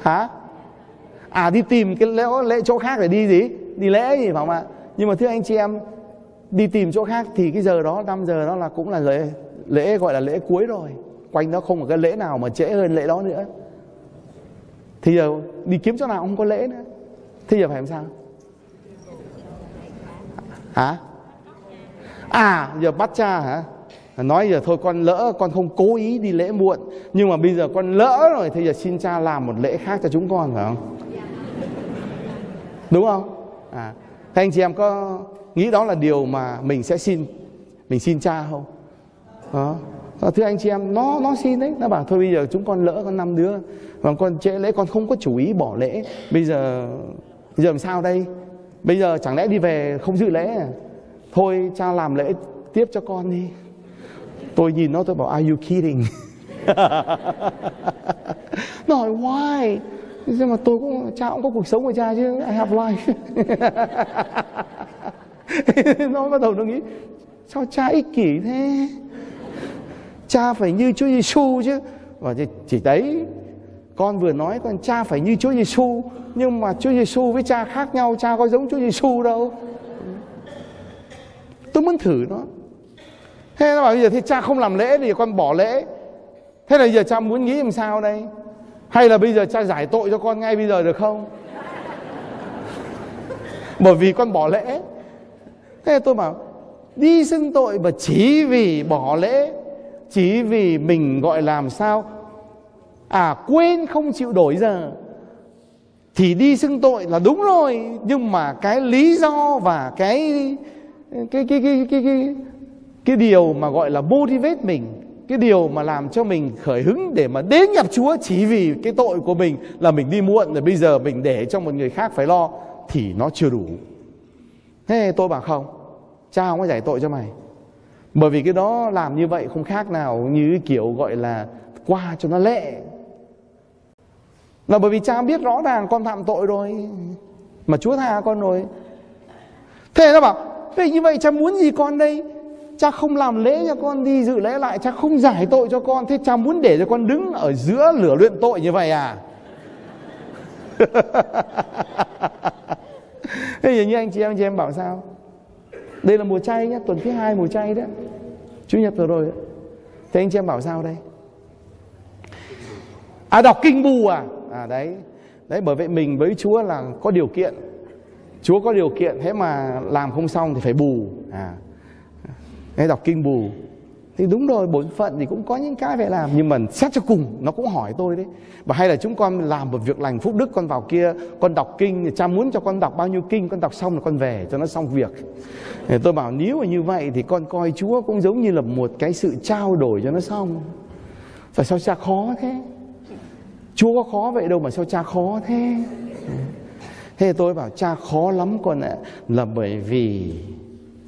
Hả? À đi tìm cái lễ lễ chỗ khác để đi gì? Đi lễ gì phải không ạ? Nhưng mà thưa anh chị em đi tìm chỗ khác thì cái giờ đó 5 giờ đó là cũng là giờ lễ gọi là lễ cuối rồi. Quanh đó không có cái lễ nào mà trễ hơn lễ đó nữa. Thì giờ đi kiếm chỗ nào không có lễ nữa. Thì giờ phải làm sao? Hả? À giờ bắt cha hả? Nói giờ thôi, con lỡ, con không cố ý đi lễ muộn. Nhưng mà bây giờ con lỡ rồi, thì giờ xin cha làm một lễ khác cho chúng con, phải không? Đúng không? À Thế anh chị em có nghĩ đó là điều mà mình sẽ xin, mình xin cha không? Đó. Ờ, thưa anh chị em, nó nó xin đấy, nó bảo thôi bây giờ chúng con lỡ con năm đứa, và con trễ lễ con không có chủ ý bỏ lễ, bây giờ bây giờ làm sao đây? Bây giờ chẳng lẽ đi về không dự lễ à? Thôi cha làm lễ tiếp cho con đi. Tôi nhìn nó tôi bảo are you kidding? [laughs] nó hỏi why? nhưng mà tôi cũng cha cũng có cuộc sống của cha chứ I have life [laughs] nó bắt đầu nó nghĩ sao cha ích kỷ thế cha phải như Chúa Giêsu chứ. Và chỉ, đấy con vừa nói con cha phải như Chúa Giêsu nhưng mà Chúa Giêsu với cha khác nhau cha có giống Chúa Giêsu đâu. Tôi muốn thử nó. Thế nó bảo bây giờ thì cha không làm lễ thì con bỏ lễ. Thế là giờ cha muốn nghĩ làm sao đây? Hay là bây giờ cha giải tội cho con ngay bây giờ được không? [laughs] Bởi vì con bỏ lễ. Thế tôi bảo đi xưng tội và chỉ vì bỏ lễ chỉ vì mình gọi làm sao à quên không chịu đổi giờ thì đi xưng tội là đúng rồi nhưng mà cái lý do và cái cái cái cái cái cái, cái, cái điều mà gọi là motivate mình cái điều mà làm cho mình khởi hứng để mà đến gặp Chúa chỉ vì cái tội của mình là mình đi muộn rồi bây giờ mình để cho một người khác phải lo thì nó chưa đủ. Thế tôi bảo không, cha không có giải tội cho mày. Bởi vì cái đó làm như vậy không khác nào như kiểu gọi là qua cho nó lệ. Là bởi vì cha biết rõ ràng con phạm tội rồi mà Chúa tha con rồi. Thế nó bảo, vậy như vậy cha muốn gì con đây? cha không làm lễ cho con đi dự lễ lại cha không giải tội cho con thế cha muốn để cho con đứng ở giữa lửa luyện tội như vậy à [laughs] thế giờ như anh chị em chị em bảo sao đây là mùa chay nhé tuần thứ hai mùa chay đấy. Chủ nhật vừa rồi. Thế anh chị em bảo sao đây? À đọc kinh bù à? À đấy. Đấy, bởi vậy mình với chúa là có điều kiện. Chúa có điều kiện. Thế mà làm không xong thì phải bù. À. Nghe đọc kinh bù thì đúng rồi, bổn phận thì cũng có những cái phải làm. Nhưng mà xét cho cùng, nó cũng hỏi tôi đấy. Và hay là chúng con làm một việc lành phúc đức, con vào kia, con đọc kinh, cha muốn cho con đọc bao nhiêu kinh, con đọc xong là con về, cho nó xong việc. Thì tôi bảo, nếu mà như vậy thì con coi chúa cũng giống như là một cái sự trao đổi cho nó xong. Phải sao cha khó thế? Chúa có khó vậy đâu mà sao cha khó thế? Thế tôi bảo, cha khó lắm con ạ, là bởi vì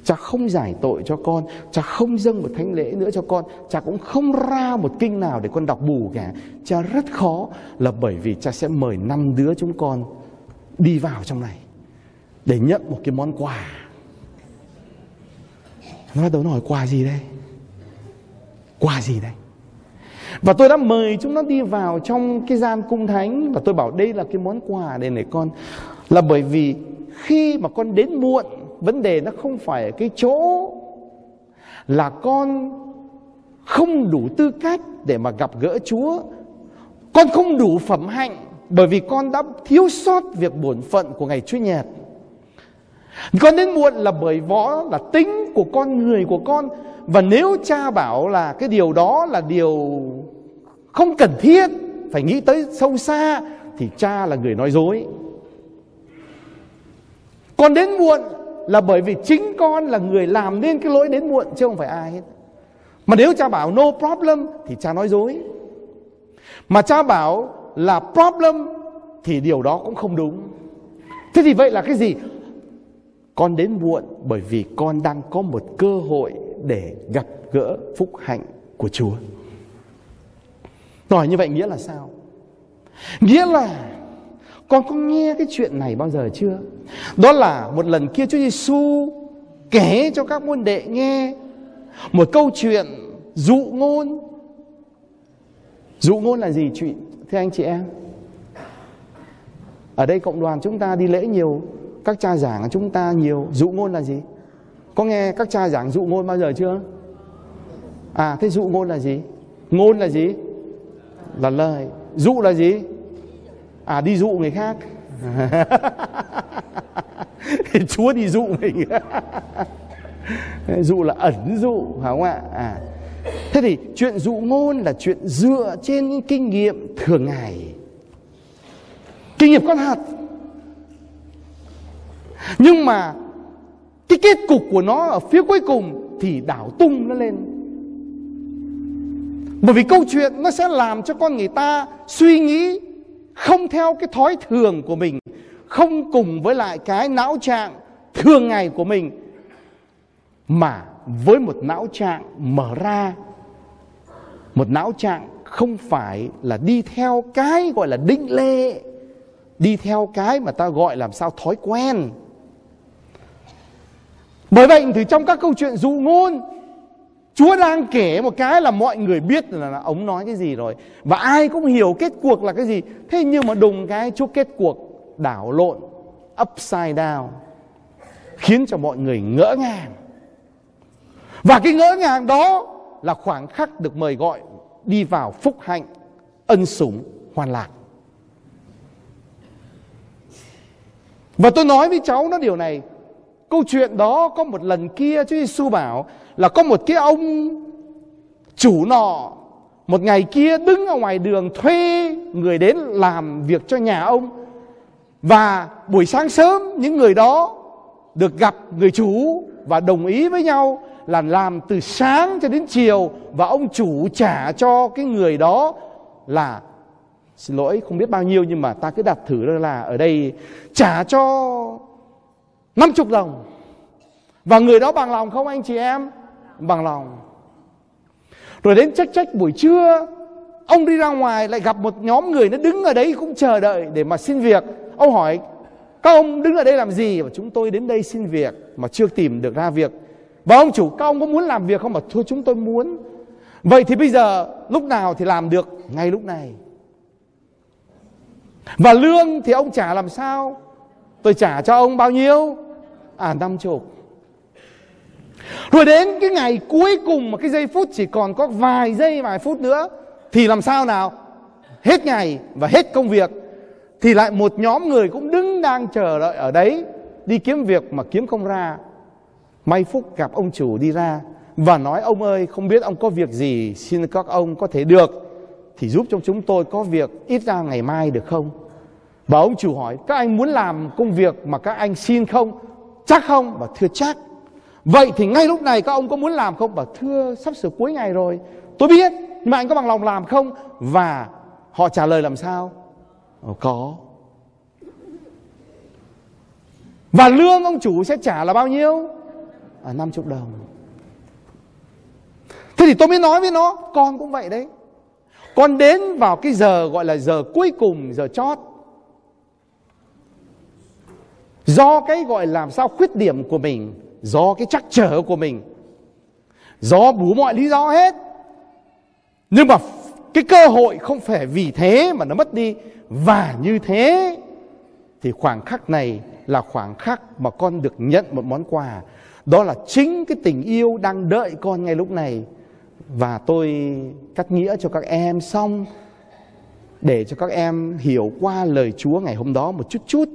cha không giải tội cho con, cha không dâng một thánh lễ nữa cho con, cha cũng không ra một kinh nào để con đọc bù cả. Cha rất khó là bởi vì cha sẽ mời năm đứa chúng con đi vào trong này để nhận một cái món quà. Nó bắt đầu nói quà gì đây? Quà gì đây? Và tôi đã mời chúng nó đi vào trong cái gian cung thánh và tôi bảo đây là cái món quà để này con. Là bởi vì khi mà con đến muộn vấn đề nó không phải ở cái chỗ là con không đủ tư cách để mà gặp gỡ Chúa. Con không đủ phẩm hạnh bởi vì con đã thiếu sót việc bổn phận của ngày Chúa Nhật. Con đến muộn là bởi võ, là tính của con, người của con và nếu cha bảo là cái điều đó là điều không cần thiết, phải nghĩ tới sâu xa, thì cha là người nói dối. Con đến muộn là bởi vì chính con là người làm nên cái lỗi đến muộn chứ không phải ai hết. Mà nếu cha bảo no problem thì cha nói dối. Mà cha bảo là problem thì điều đó cũng không đúng. Thế thì vậy là cái gì? Con đến muộn bởi vì con đang có một cơ hội để gặp gỡ phúc hạnh của Chúa. Nói như vậy nghĩa là sao? Nghĩa là con có nghe cái chuyện này bao giờ chưa? Đó là một lần kia Chúa Giêsu kể cho các môn đệ nghe một câu chuyện dụ ngôn. Dụ ngôn là gì chị? Thưa anh chị em? Ở đây cộng đoàn chúng ta đi lễ nhiều, các cha giảng chúng ta nhiều. Dụ ngôn là gì? Có nghe các cha giảng dụ ngôn bao giờ chưa? À thế dụ ngôn là gì? Ngôn là gì? Là lời. Dụ là gì? À đi dụ người khác. [laughs] Chúa đi dụ mình. Dụ là ẩn dụ, phải không ạ? À. Thế thì chuyện dụ ngôn là chuyện dựa trên kinh nghiệm thường ngày. Kinh nghiệm con hạt. Nhưng mà cái kết cục của nó ở phía cuối cùng thì đảo tung nó lên. Bởi vì câu chuyện nó sẽ làm cho con người ta suy nghĩ không theo cái thói thường của mình, không cùng với lại cái não trạng thường ngày của mình, mà với một não trạng mở ra. Một não trạng không phải là đi theo cái gọi là định lệ, đi theo cái mà ta gọi làm sao thói quen. Bởi vậy thì trong các câu chuyện dụ ngôn Chúa đang kể một cái là mọi người biết là, là ông nói cái gì rồi. Và ai cũng hiểu kết cuộc là cái gì. Thế nhưng mà đùng cái Chúa kết cuộc đảo lộn Upside down Khiến cho mọi người ngỡ ngàng. Và cái ngỡ ngàng đó Là khoảng khắc được mời gọi Đi vào phúc hạnh Ân sủng hoàn lạc. Và tôi nói với cháu nó điều này Câu chuyện đó có một lần kia Chúa Giêsu bảo là có một cái ông chủ nọ một ngày kia đứng ở ngoài đường thuê người đến làm việc cho nhà ông. Và buổi sáng sớm, những người đó được gặp người chủ và đồng ý với nhau là làm từ sáng cho đến chiều và ông chủ trả cho cái người đó là, xin lỗi, không biết bao nhiêu nhưng mà ta cứ đặt thử là ở đây trả cho 50 đồng và người đó bằng lòng không, anh chị em? Bằng lòng. Rồi đến trách trách buổi trưa, ông đi ra ngoài lại gặp một nhóm người nó đứng ở đấy cũng chờ đợi để mà xin việc. Ông hỏi, các ông đứng ở đây làm gì? Và chúng tôi đến đây xin việc mà chưa tìm được ra việc. Và ông chủ, các ông có muốn làm việc không? Mà thưa chúng tôi muốn. Vậy thì bây giờ lúc nào thì làm được? Ngay lúc này. Và lương thì ông trả làm sao? Tôi trả cho ông bao nhiêu? À năm chục. Rồi đến cái ngày cuối cùng mà cái giây phút chỉ còn có vài giây, vài phút nữa, thì làm sao nào? Hết ngày và hết công việc, thì lại một nhóm người cũng đứng đang chờ đợi ở đấy, đi kiếm việc mà kiếm không ra. May phúc gặp ông chủ đi ra và nói, ông ơi, không biết ông có việc gì, xin các ông có thể được thì giúp cho chúng tôi có việc ít ra ngày mai được không? Và ông chủ hỏi, các anh muốn làm công việc mà các anh xin không? Chắc không và thưa chắc Vậy thì ngay lúc này các ông có muốn làm không? Bảo thưa sắp sửa cuối ngày rồi Tôi biết nhưng mà anh có bằng lòng làm không? Và họ trả lời làm sao? Ồ, có Và lương ông chủ sẽ trả là bao nhiêu? À, 50 đồng Thế thì tôi mới nói với nó Con cũng vậy đấy Con đến vào cái giờ gọi là giờ cuối cùng Giờ chót Do cái gọi làm sao khuyết điểm của mình, do cái chắc trở của mình, do đủ mọi lý do hết. Nhưng mà cái cơ hội không phải vì thế mà nó mất đi. Và như thế thì khoảng khắc này là khoảng khắc mà con được nhận một món quà. Đó là chính cái tình yêu đang đợi con ngay lúc này. Và tôi cắt nghĩa cho các em xong, để cho các em hiểu qua lời Chúa ngày hôm đó một chút chút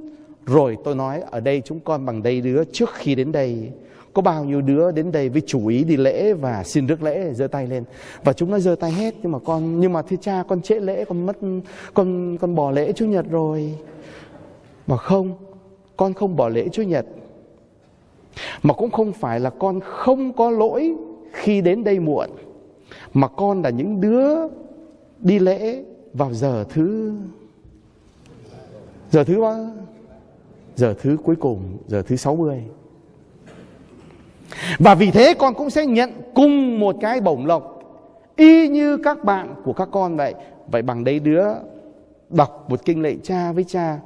rồi tôi nói, ở đây chúng con bằng đây đứa trước khi đến đây. Có bao nhiêu đứa đến đây với chủ ý đi lễ và xin rước lễ? Giơ tay lên. Và chúng nó giơ tay hết, nhưng mà con, nhưng mà thưa cha, con trễ lễ, con mất, con con bỏ lễ chủ nhật rồi. Mà không, con không bỏ lễ chủ nhật. Mà cũng không phải là con không có lỗi khi đến đây muộn, mà con là những đứa đi lễ vào giờ thứ giờ thứ bao giờ thứ cuối cùng, giờ thứ 60 và vì thế con cũng sẽ nhận cùng một cái bổng lộc, y như các bạn của các con vậy. Vậy bằng đấy đứa đọc một kinh lệ cha với cha.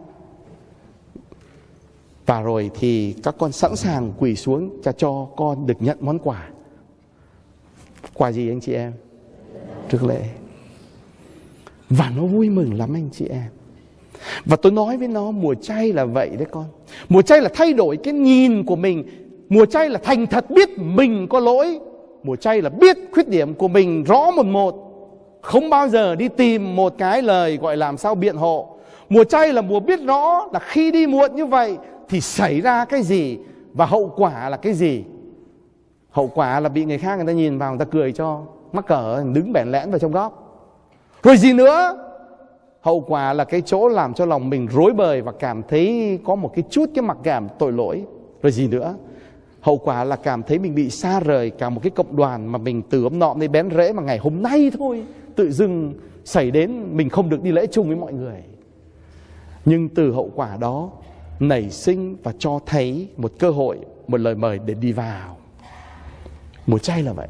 Và rồi thì các con sẵn sàng quỳ xuống cha cho con được nhận món quà. Quà gì anh chị em? Trước lễ. Và nó vui mừng lắm anh chị em và tôi nói với nó, mùa chay là vậy đấy con. Mùa chay là thay đổi cái nhìn của mình. Mùa chay là thành thật biết mình có lỗi. Mùa chay là biết khuyết điểm của mình rõ một một. Không bao giờ đi tìm một cái lời gọi làm sao biện hộ. Mùa chay là mùa biết rõ là khi đi muộn như vậy Thì xảy ra cái gì Và hậu quả là cái gì. Hậu quả là bị người khác người ta nhìn vào, người ta cười cho. Mắc cỡ, đứng bẻn lẽn vào trong góc. Rồi gì nữa? Hậu quả là cái chỗ làm cho lòng mình rối bời và cảm thấy có một cái chút cái mặc cảm tội lỗi. Rồi gì nữa? Hậu quả là cảm thấy mình bị xa rời cả một cái cộng đoàn mà mình từ ấm nọ đến bén rễ mà ngày hôm nay thôi, tự dưng xảy đến mình không được đi lễ chung với mọi người. Nhưng từ hậu quả đó, nảy sinh và cho thấy một cơ hội, một lời mời để đi vào. Một chay là vậy.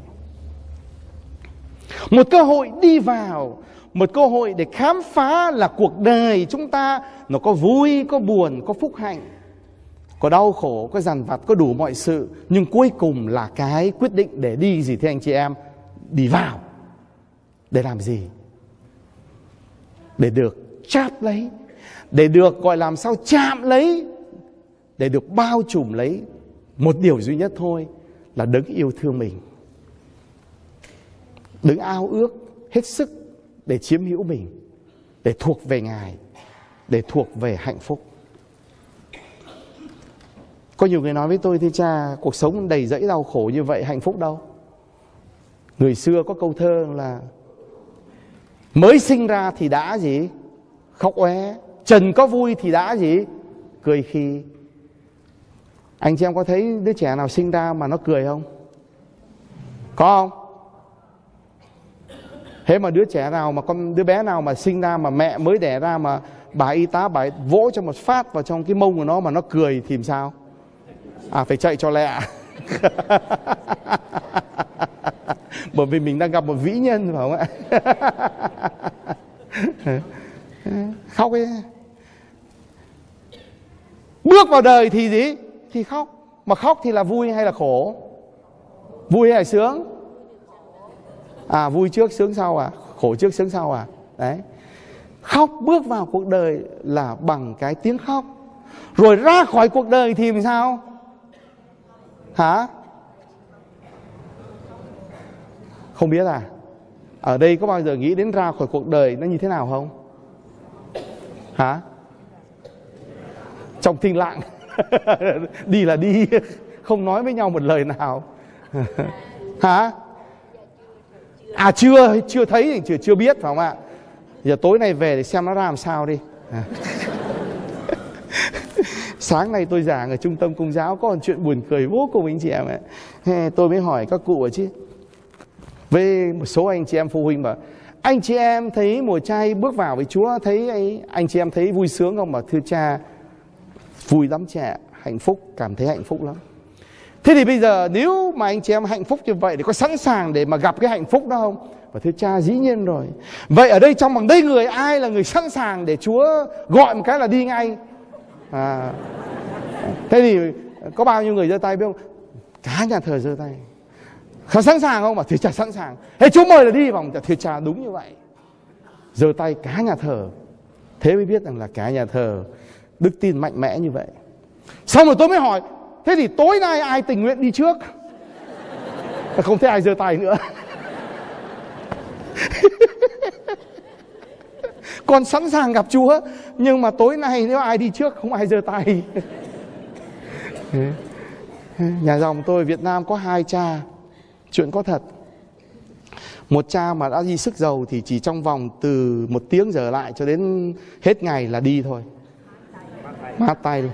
Một cơ hội đi vào một cơ hội để khám phá là cuộc đời chúng ta nó có vui, có buồn, có phúc hạnh, có đau khổ, có dằn vặt, có đủ mọi sự. Nhưng cuối cùng là cái quyết định để đi, gì thế anh chị em? Đi vào. Để làm gì? Để được cháp lấy. Để được, gọi làm sao, chạm lấy. Để được bao trùm lấy. Một điều duy nhất thôi là đấng yêu thương mình. Đấng ao ước hết sức để chiếm hữu mình, để thuộc về ngài, để thuộc về hạnh phúc. Có nhiều người nói với tôi thưa cha, cuộc sống đầy rẫy đau khổ như vậy hạnh phúc đâu? Người xưa có câu thơ là, mới sinh ra thì đã gì? Khóc oé. Trần có vui thì đã gì? Cười khi anh chị em có thấy đứa trẻ nào sinh ra mà nó cười không? Có không? Thế mà đứa trẻ nào mà con, đứa bé nào mà sinh ra mà mẹ mới đẻ ra mà bà y tá bà vỗ cho một phát vào trong cái mông của nó mà nó cười thì làm sao? À phải chạy cho lẹ. [laughs] Bởi vì mình đang gặp một vĩ nhân phải không ạ? [laughs] Khóc ấy. Bước vào đời thì gì? Thì khóc. Mà khóc thì là vui hay là khổ? Vui hay là sướng? À vui trước, sướng sau à? Khổ trước, sướng sau à? Đấy. Khóc bước vào cuộc đời là bằng cái tiếng khóc. Rồi ra khỏi cuộc đời thì làm sao? Hả? Không biết à? Ở đây có bao giờ nghĩ đến ra khỏi cuộc đời nó như thế nào không? Hả? Trong thinh lặng. [laughs] Đi là đi. Không nói với nhau một lời nào. [laughs] Hả? À chưa chưa thấy thì chưa chưa biết phải không ạ? Giờ tối nay về để xem nó ra làm sao đi. À. [laughs] Sáng nay tôi giảng ở trung tâm công giáo có một chuyện buồn cười vô cùng anh chị em ạ. Tôi mới hỏi các cụ ở chứ. Với một số anh chị em phụ huynh mà anh chị em thấy mùa chay bước vào với Chúa thấy ấy, anh chị em thấy vui sướng không? Mà thưa cha vui lắm cha hạnh phúc cảm thấy hạnh phúc lắm thế thì bây giờ nếu mà anh chị em hạnh phúc như vậy thì có sẵn sàng để mà gặp cái hạnh phúc đó không và thưa cha dĩ nhiên rồi vậy ở đây trong bằng đây người ai là người sẵn sàng để chúa gọi một cái là đi ngay à, thế thì có bao nhiêu người giơ tay biết không cả nhà thờ giơ tay Khá sẵn sàng không? Mà thưa cha sẵn sàng. Thế Chúa mời là đi vòng thưa cha đúng như vậy. Giơ tay cả nhà thờ. Thế mới biết rằng là cả nhà thờ đức tin mạnh mẽ như vậy. Xong rồi tôi mới hỏi, thế thì tối nay ai tình nguyện đi trước? Không thấy ai giơ tay nữa. [laughs] Con sẵn sàng gặp Chúa, Nhưng mà tối nay nếu ai đi trước, Không ai giơ tay. [laughs] Nhà dòng tôi Việt Nam có hai cha. Chuyện có thật. Một cha mà đã đi sức giàu Thì chỉ trong vòng từ một tiếng giờ lại Cho đến hết ngày là đi thôi. Mát tay luôn.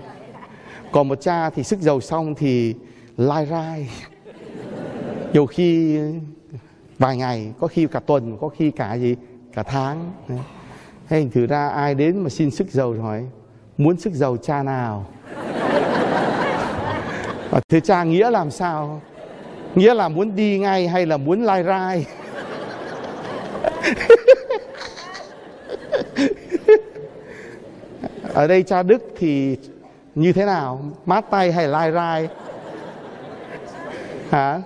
Còn một cha thì sức dầu xong Thì lai rai. Nhiều khi Vài ngày, Có khi cả tuần, Có khi cả gì, Cả tháng. Thế thử ra ai đến mà xin sức dầu hỏi, Muốn sức dầu cha nào? Và thế cha nghĩa làm sao? Nghĩa là muốn đi ngay hay là muốn lai rai? [laughs] Ở đây cha Đức thì như thế nào? Mát tay hay lai rai? Hả?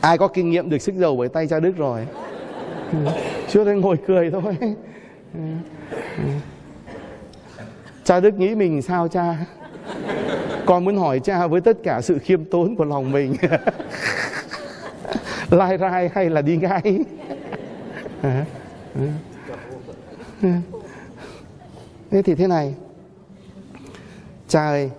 Ai có kinh nghiệm được sức dầu bởi tay cha Đức rồi? Chưa đây ngồi cười thôi. Cha Đức nghĩ mình sao cha? Con muốn hỏi cha với tất cả sự khiêm tốn của lòng mình. [laughs] Lai rai hay là đi ngay thế thì thế này cha ơi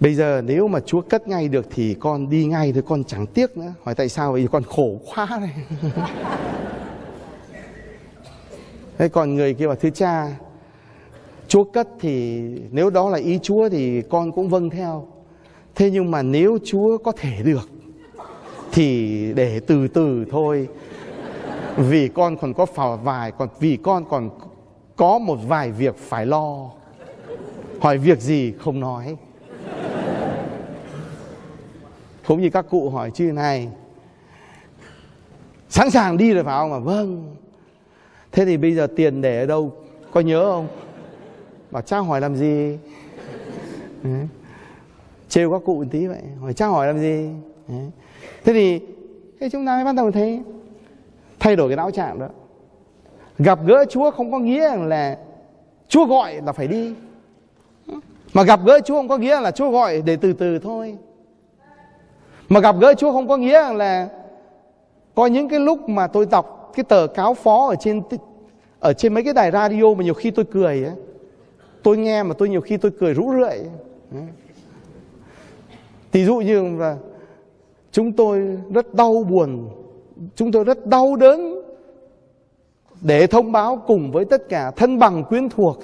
bây giờ nếu mà chúa cất ngay được thì con đi ngay thôi, con chẳng tiếc nữa hỏi tại sao vì con khổ quá này [laughs] thế còn người kia bảo, thưa cha, Chúa cất thì nếu đó là ý Chúa thì con cũng vâng theo. Thế nhưng mà nếu Chúa có thể được thì để từ từ thôi. Vì con còn có vài, còn vì con còn có một vài việc phải lo. Hỏi việc gì không nói. Cũng như các cụ hỏi, chứ này, Sẵn sàng đi rồi phải không? Mà vâng Thế thì bây giờ tiền để ở đâu? Có nhớ không? Bảo, cha hỏi làm gì Đấy. trêu các cụ một tí vậy hỏi, cha hỏi làm gì Đấy. thế thì, thế chúng ta mới bắt đầu thấy thay đổi cái não trạng đó gặp gỡ chúa không có nghĩa là chúa gọi là phải đi mà gặp gỡ chúa không có nghĩa là chúa gọi để từ từ thôi. Mà gặp gỡ chúa không có nghĩa là có những cái lúc mà tôi đọc cái tờ cáo phó ở trên ở trên mấy cái đài radio mà nhiều khi tôi cười ấy. tôi nghe mà tôi nhiều khi tôi cười rũ rượi. Tỷ dụ như là chúng tôi rất đau buồn, chúng tôi rất đau đớn để thông báo cùng với tất cả thân bằng quyến thuộc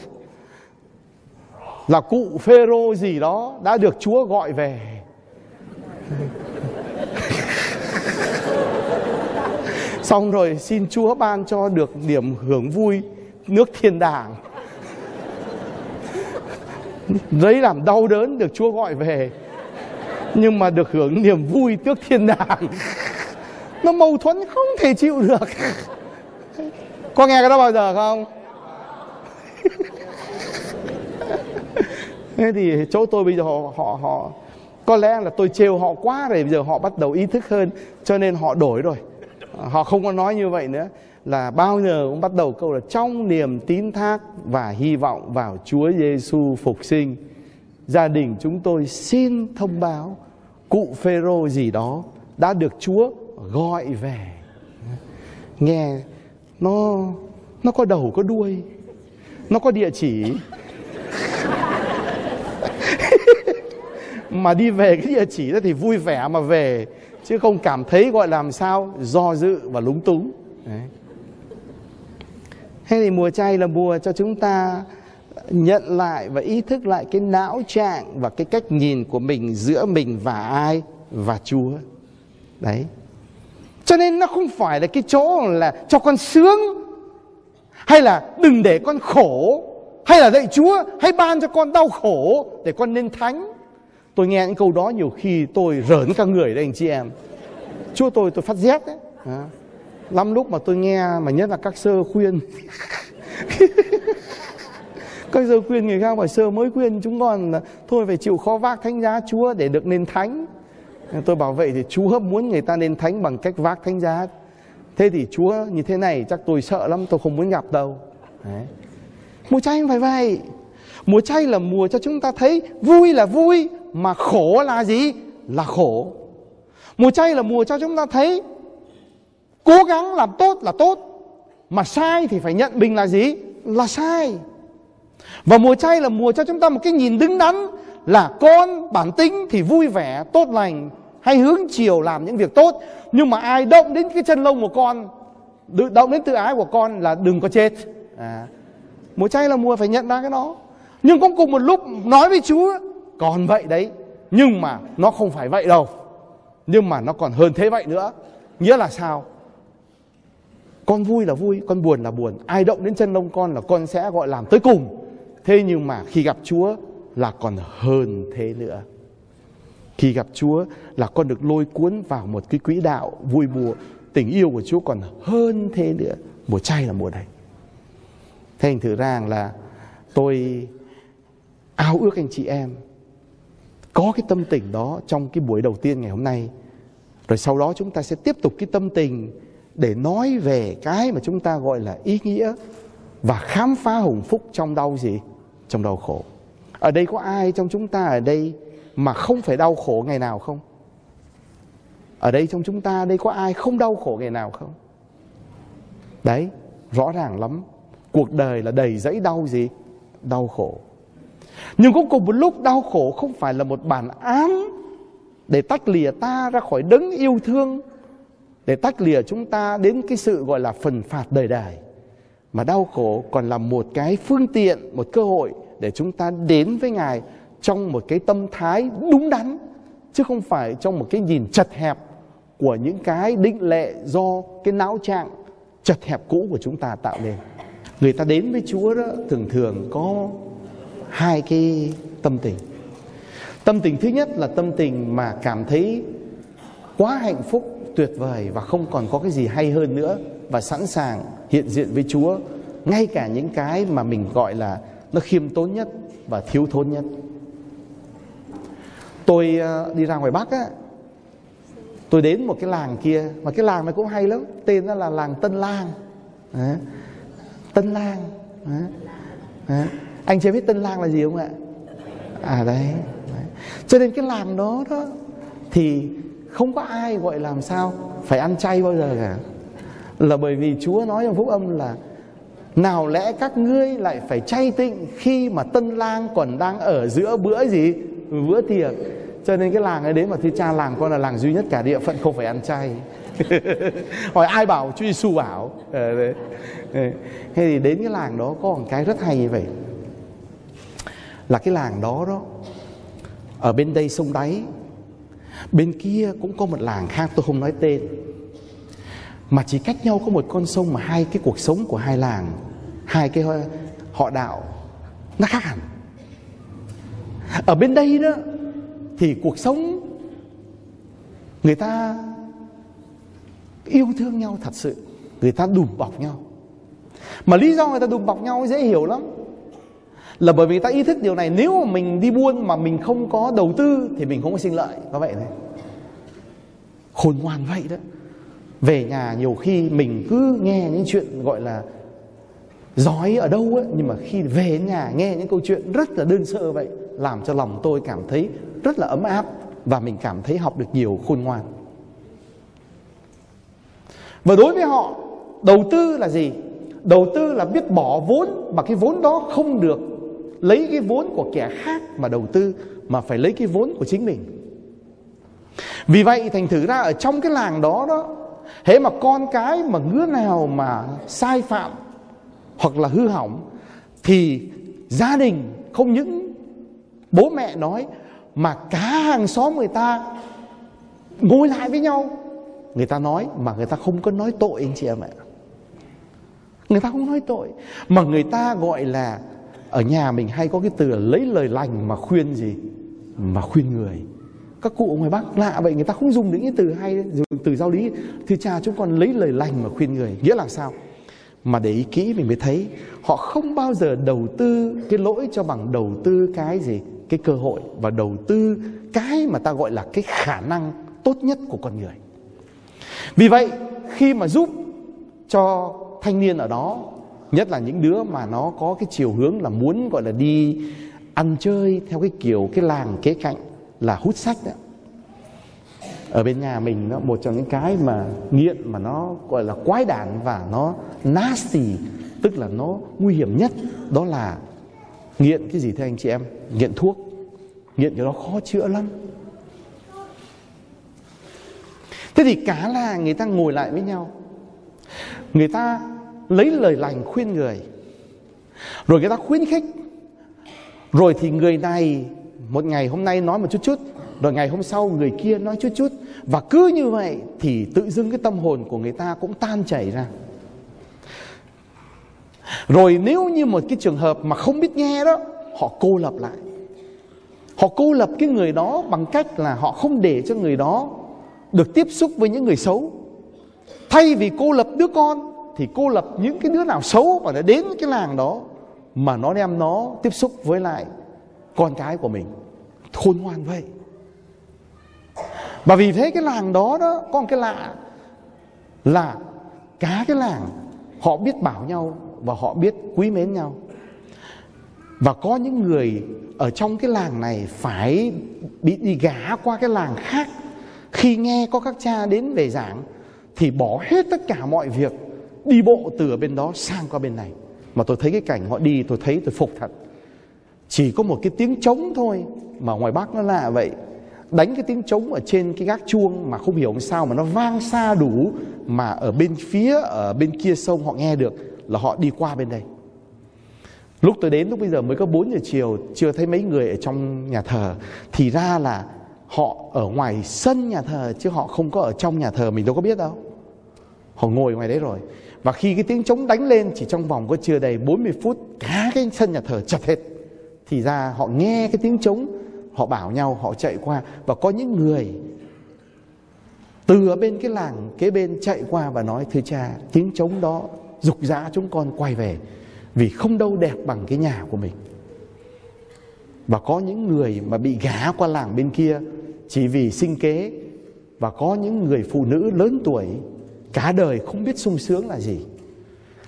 là cụ Phêrô gì đó đã được Chúa gọi về. [laughs] Xong rồi xin Chúa ban cho được điểm hưởng vui nước thiên đàng. Đấy làm đau đớn được Chúa gọi về. Nhưng mà được hưởng niềm vui tước thiên đàng. Nó mâu thuẫn không thể chịu được. Có nghe cái đó bao giờ không? [laughs] thế thì chỗ tôi bây giờ họ họ họ, có lẽ là tôi trêu họ quá rồi, bây giờ họ bắt đầu ý thức hơn, cho nên họ đổi rồi. Họ không có nói như vậy nữa, là bao giờ cũng bắt đầu câu là trong niềm tín thác và hy vọng vào Chúa Giêsu phục sinh, gia đình chúng tôi xin thông báo cụ Phêrô gì đó đã được Chúa gọi về. Nghe, nó nó có đầu có đuôi, nó có địa chỉ mà đi về cái địa chỉ đó thì vui vẻ mà về, chứ không cảm thấy, gọi làm sao, do dự và lúng túng Đấy. Thế thì mùa chay là mùa cho chúng ta nhận lại và ý thức lại cái não trạng và cái cách nhìn của mình giữa mình và ai và Chúa. Đấy. Cho nên nó không phải là cái chỗ là cho con sướng, hay là đừng để con khổ, hay là dạy Chúa hay ban cho con đau khổ để con nên thánh tôi nghe những câu đó nhiều khi tôi rởn các người đấy, anh chị em. Chúa tôi tôi phát rét đấy. À. lắm lúc mà tôi nghe mà nhất là các sơ khuyên. [laughs] Các sơ khuyên người khác bảo, sơ, mới khuyên chúng con là thôi phải chịu khó vác thánh giá chúa để được nên thánh. Tôi bảo, vậy thì chúa muốn người ta nên thánh bằng cách vác thánh giá. Thế thì chúa như thế này, chắc tôi sợ lắm, tôi không muốn gặp đâu. Đấy. mùa chay không phải vậy. Mùa chay là mùa cho chúng ta thấy vui là vui mà khổ là gì? Là khổ. Mùa chay là mùa cho chúng ta thấy cố gắng làm tốt là tốt, mà sai thì phải nhận mình là gì? Là sai. Và mùa chay là mùa cho chúng ta một cái nhìn đứng đắn là con bản tính thì vui vẻ, tốt lành, hay hướng chiều làm những việc tốt. Nhưng mà ai động đến cái chân lông của con động đến tự ái của con là đừng có chết. À. mùa chay là mùa phải nhận ra cái đó. Nhưng cũng cùng một lúc nói với chúa còn vậy đấy, nhưng mà nó không phải vậy đâu. Nhưng mà nó còn hơn thế vậy nữa. Nghĩa là sao? Con vui là vui, con buồn là buồn. Ai động đến chân lông con là con sẽ gọi làm tới cùng. Thế nhưng mà khi gặp chúa là còn hơn thế nữa. Khi gặp chúa là con được lôi cuốn vào một cái quỹ đạo vui buồn tình yêu của chúa còn hơn thế nữa. Mùa chay là mùa này. Thành thử rằng là tôi ao ước anh chị em có cái tâm tình đó trong cái buổi đầu tiên ngày hôm nay. Rồi sau đó chúng ta sẽ tiếp tục cái tâm tình để nói về cái mà chúng ta gọi là ý nghĩa và khám phá hồng phúc trong đau gì? Trong đau khổ. Ở đây có ai trong chúng ta ở đây mà không phải đau khổ ngày nào không? Ở đây trong chúng ta, đây có ai không đau khổ ngày nào không? Đấy, rõ ràng lắm. Cuộc đời là đầy dẫy đau gì? Đau khổ nhưng cũng cùng một lúc đau khổ không phải là một bản án để tách lìa ta ra khỏi đấng yêu thương, để tách lìa chúng ta đến cái sự gọi là phần phạt đời đời, mà đau khổ còn là một cái phương tiện, một cơ hội để chúng ta đến với ngài trong một cái tâm thái đúng đắn, chứ không phải trong một cái nhìn chật hẹp của những cái định lệ do cái não trạng chật hẹp cũ của chúng ta tạo nên. Người ta đến với chúa đó, thường thường có hai cái tâm tình tâm tình thứ nhất là tâm tình mà cảm thấy quá hạnh phúc, tuyệt vời và không còn có cái gì hay hơn nữa và sẵn sàng hiện diện với Chúa, ngay cả những cái mà mình gọi là nó khiêm tốn nhất và thiếu thốn nhất tôi ờ, đi ra ngoài bắc á, tôi đến một cái làng kia, mà cái làng này cũng hay lắm, tên nó là làng tân lang Đấy. tân lang Đấy. Đấy anh chưa biết tân lang là gì không ạ? À đấy. đấy. Cho nên cái làng đó đó thì không có ai gọi làm sao phải ăn chay bao giờ cả. Là bởi vì Chúa nói trong phúc âm là nào lẽ các ngươi lại phải chay tịnh khi mà tân lang còn đang ở giữa bữa gì? Bữa tiệc. Cho nên cái làng ấy đến mà thưa cha làng con là làng duy nhất cả địa phận không phải ăn chay. [laughs] Hỏi ai bảo Chúa Giêsu bảo? À, đấy. thế thì đến cái làng đó có một cái rất hay như vậy là cái làng đó đó. Ở bên đây sông đáy, bên kia cũng có một làng khác tôi không nói tên. Mà chỉ cách nhau có một con sông mà hai cái cuộc sống của hai làng, hai cái họ đạo, nó khác hẳn. Ở bên đây đó, thì cuộc sống người ta yêu thương nhau thật sự, người ta đùm bọc nhau. Mà lý do người ta đùm bọc nhau dễ hiểu lắm là bởi vì ta ý thức điều này, nếu mà mình đi buôn mà mình không có đầu tư thì mình không có sinh lợi. Có vậy thôi khôn ngoan vậy đó. Về nhà nhiều khi mình cứ nghe những chuyện gọi là giói ở đâu ấy nhưng mà khi về nhà nghe những câu chuyện rất là đơn sơ vậy, làm cho lòng tôi cảm thấy rất là ấm áp và mình cảm thấy học được nhiều khôn ngoan. Và đối với họ, đầu tư là gì? Đầu tư là biết bỏ vốn mà cái vốn đó không được lấy cái vốn của kẻ khác mà đầu tư, mà phải lấy cái vốn của chính mình. Vì vậy, thành thử ra ở trong cái làng đó đó thế mà con cái mà ngứa nào mà sai phạm hoặc là hư hỏng, thì gia đình không những bố mẹ nói, mà cả hàng xóm người ta ngồi lại với nhau. Người ta nói mà người ta không có nói tội anh chị em ạ. Người ta không nói tội, mà người ta gọi là ở nhà mình hay có cái từ là lấy lời lành mà khuyên gì? Mà khuyên người. Các cụ ngoài bắc lạ vậy, người ta không dùng những cái từ hay từ giáo lý. Thì cha chúng con lấy lời lành mà khuyên người, nghĩa là sao? Mà để ý kỹ mình mới thấy, họ không bao giờ đầu tư cái lỗi cho bằng đầu tư cái gì? Cái cơ hội và đầu tư cái mà ta gọi là cái khả năng tốt nhất của con người. Vì vậy, khi mà giúp cho thanh niên ở đó nhất là những đứa mà nó có cái chiều hướng là muốn, gọi là, đi ăn chơi theo cái kiểu, cái làng kế cạnh là hút sách đó ở bên nhà mình nó một trong những cái mà nghiện mà nó, gọi là, quái đản và nó nasty, tức là nó nguy hiểm nhất, đó là nghiện cái gì thưa anh chị em? Nghiện thuốc. Nghiện cái đó khó chữa lắm. Thế thì cả là người ta ngồi lại với nhau. Người ta lấy lời lành khuyên người. Rồi người ta khuyến khích. Rồi thì người này, một ngày hôm nay nói một chút chút, rồi ngày hôm sau người kia nói chút chút. Và cứ như vậy thì tự dưng cái tâm hồn của người ta cũng tan chảy ra. Rồi nếu như một cái trường hợp mà không biết nghe đó, họ cô lập lại. Họ cô lập cái người đó bằng cách là họ không để cho người đó được tiếp xúc với những người xấu. Thay vì cô lập đứa con thì cô lập những cái đứa nào xấu mà nó đến cái làng đó, mà nó đem nó tiếp xúc với lại con cái của mình. Khôn ngoan vậy. Và vì thế cái làng đó đó, có một cái lạ là cả cái làng họ biết bảo nhau và họ biết quý mến nhau. Và có những người ở trong cái làng này phải bị đi gả qua cái làng khác. Khi nghe có các cha đến về giảng thì bỏ hết tất cả mọi việc đi bộ từ ở bên đó sang qua bên này. Mà tôi thấy cái cảnh họ đi, tôi thấy tôi phục thật. Chỉ có một cái tiếng trống thôi mà ngoài bắc nó lạ vậy. Đánh cái tiếng trống ở trên cái gác chuông mà không hiểu sao mà nó vang xa đủ mà ở bên phía, ở bên kia sông họ nghe được là họ đi qua bên đây. Lúc tôi đến, lúc bây giờ mới có 4 giờ chiều, chưa thấy mấy người ở trong nhà thờ, thì ra là họ ở ngoài sân nhà thờ chứ họ không có ở trong nhà thờ, mình đâu có biết đâu họ ngồi ngoài đấy rồi. Và khi cái tiếng trống đánh lên, chỉ trong vòng có chưa đầy 40 phút, cả cái sân nhà thờ chật hết. Thì ra họ nghe cái tiếng trống, họ bảo nhau, họ chạy qua. Và có những người từ ở bên cái làng kế bên chạy qua và nói, thưa cha, tiếng trống đó dục dã chúng con quay về vì không đâu đẹp bằng cái nhà của mình. Và có những người mà bị gả qua làng bên kia chỉ vì sinh kế. Và có những người phụ nữ lớn tuổi cả đời không biết sung sướng là gì.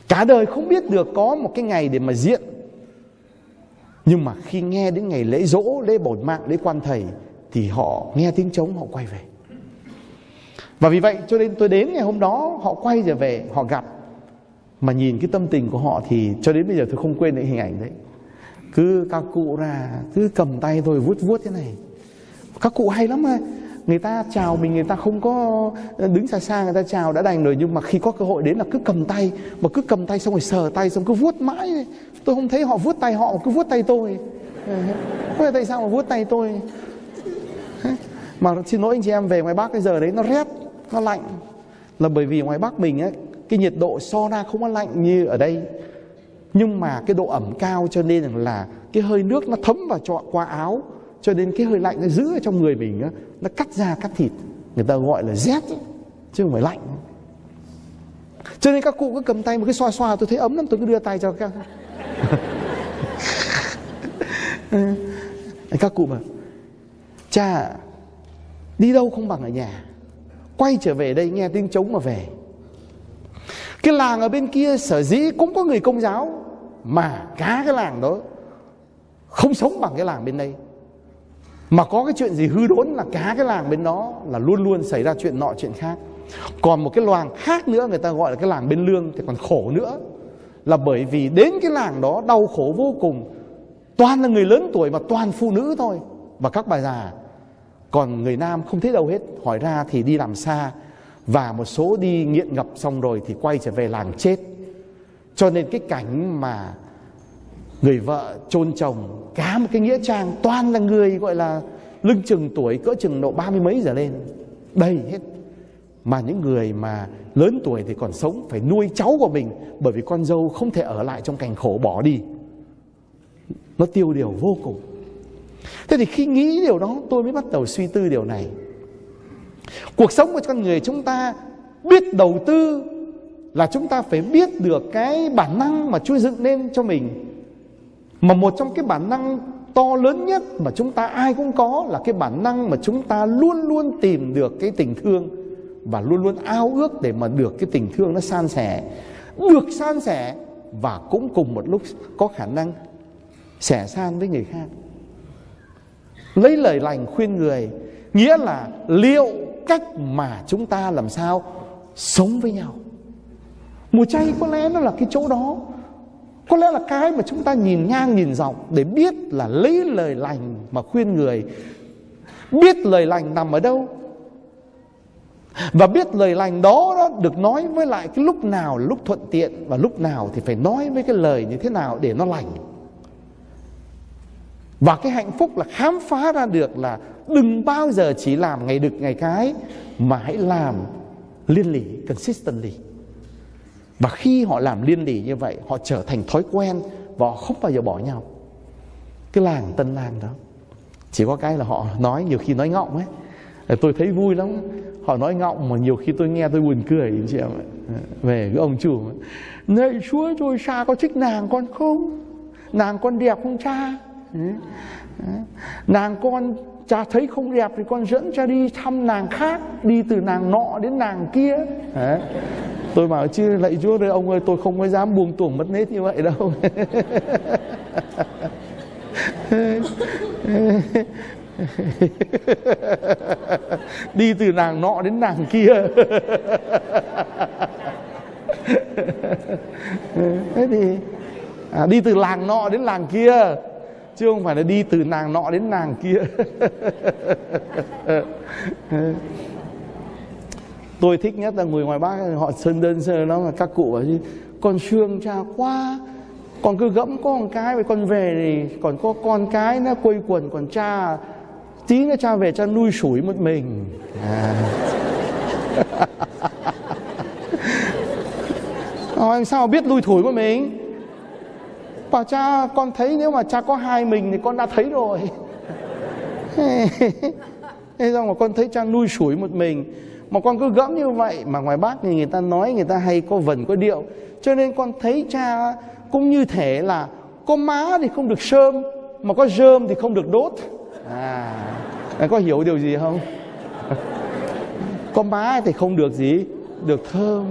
Cả đời không biết được có một cái ngày để mà diện. Nhưng mà khi nghe đến ngày lễ dỗ lễ bổn mạng, lễ quan thầy, thì họ nghe tiếng trống, họ quay về. Và vì vậy, cho nên tôi đến ngày hôm đó, họ quay trở về, họ gặp. Mà nhìn cái tâm tình của họ thì cho đến bây giờ tôi không quên những hình ảnh đấy. Cứ các cụ ra, cứ cầm tay tôi vuốt vuốt thế này. Các cụ hay lắm mà người ta chào mình người ta không có đứng xa xa người ta chào đã đành rồi. Nhưng mà khi có cơ hội đến là cứ cầm tay mà cứ cầm tay xong rồi sờ tay xong cứ vuốt mãi. Tôi không thấy họ vuốt tay họ cứ vuốt tay tôi. Không biết tại sao mà vuốt tay tôi. Mà xin lỗi anh chị em về ngoài bắc cái giờ đấy nó rét nó lạnh. Là bởi vì ngoài bắc mình ấy cái nhiệt độ so ra không có lạnh như ở đây. Nhưng mà cái độ ẩm cao cho nên là cái hơi nước nó thấm vào trọ qua áo. Cho nên cái hơi lạnh nó giữ ở trong người mình á, nó cắt da, cắt thịt. Người ta gọi là rét chứ không phải lạnh. Cho nên các cụ cứ cầm tay một cái xoa xoa, tôi thấy ấm lắm, tôi cứ đưa tay cho các [laughs] các cụ mà, cha, đi đâu không bằng ở nhà? Quay trở về đây nghe tiếng trống mà về. Cái làng ở bên kia sở dĩ cũng có người công giáo, mà cả cái làng đó không sống bằng cái làng bên đây mà có cái chuyện gì hư đốn là cả cái làng bên đó là luôn luôn xảy ra chuyện nọ, chuyện khác. Còn một cái làng khác nữa người ta gọi là cái làng bên lương thì còn khổ nữa. Là bởi vì đến cái làng đó đau khổ vô cùng. Toàn là người lớn tuổi mà toàn phụ nữ thôi. Và các bà già, còn người nam không thấy đâu hết. Hỏi ra thì đi làm xa. Và một số đi nghiện ngập xong rồi thì quay trở về làng chết. Cho nên cái cảnh mà người vợ chôn chồng, cả một cái nghĩa trang, toàn là người gọi là lưng chừng tuổi, cỡ chừng độ ba mươi mấy giờ lên. Đầy hết. Mà những người mà lớn tuổi thì còn sống, phải nuôi cháu của mình, bởi vì con dâu không thể ở lại trong cảnh khổ bỏ đi. Nó tiêu điều vô cùng. Thế thì khi nghĩ điều đó, tôi mới bắt đầu suy tư điều này. Cuộc sống của con người chúng ta biết đầu tư là chúng ta phải biết được cái bản năng mà Chúa dựng nên cho mình mà một trong cái bản năng to lớn nhất mà chúng ta ai cũng có là cái bản năng mà chúng ta luôn luôn tìm được cái tình thương và luôn luôn ao ước để mà được cái tình thương nó san sẻ, được san sẻ và cũng cùng một lúc có khả năng sẻ san với người khác. Lấy lời lành khuyên người, nghĩa là liệu cách mà chúng ta làm sao sống với nhau? Mùa chay có lẽ nó là cái chỗ đó có lẽ là cái mà chúng ta nhìn ngang nhìn dọc để biết là lấy lời lành mà khuyên người. Biết lời lành nằm ở đâu? Và biết lời lành đó, đó được nói với lại cái lúc nào lúc thuận tiện và lúc nào thì phải nói với cái lời như thế nào để nó lành. Và cái hạnh phúc là khám phá ra được là đừng bao giờ chỉ làm ngày đực ngày cái mà hãy làm liên lỉ consistently và khi họ làm liên lỉ như vậy, họ trở thành thói quen và họ không bao giờ bỏ nhau. Cái làng tân làng đó, chỉ có cái là họ nói nhiều khi nói ngọng ấy. Tôi thấy vui lắm. Họ nói ngọng mà nhiều khi tôi nghe tôi buồn cười, anh chị em về cái ông chủ này chúa, rồi cha có thích nàng con không? Nàng con đẹp không cha? Nàng con cha thấy không đẹp thì con dẫn cha đi thăm nàng khác đi từ nàng nọ đến nàng kia. Đấy. tôi bảo chứ lạy chúa đây ông ơi tôi không có dám buông tuồng mất nết như vậy đâu. [laughs] Đi từ nàng nọ đến nàng kia. [laughs] Thế thì à, đi từ làng nọ đến làng kia chứ không phải là đi từ nàng nọ đến nàng kia. Tôi thích nhất là người ngoài bác họ sơn đơn sơ nó là các cụ bảo chứ, con xương cha quá còn cứ gẫm có một cái với con về thì còn có con cái nó quây quần còn cha, tí nữa cha về cha nuôi sủi một mình. À. [laughs] Hỏi sao biết nuôi thủi một mình? Bảo cha, con thấy nếu mà cha có hai mình thì con đã thấy rồi. [laughs] Thế xong mà con thấy cha nuôi sủi một mình, mà con cứ gẫm như vậy, mà ngoài bác thì người ta nói người ta hay có vần, có điệu. Cho nên con thấy cha cũng như thể là có má thì không được sơm, mà có rơm thì không được đốt. À có hiểu điều gì không? [laughs] Có má thì không được gì? Được thơm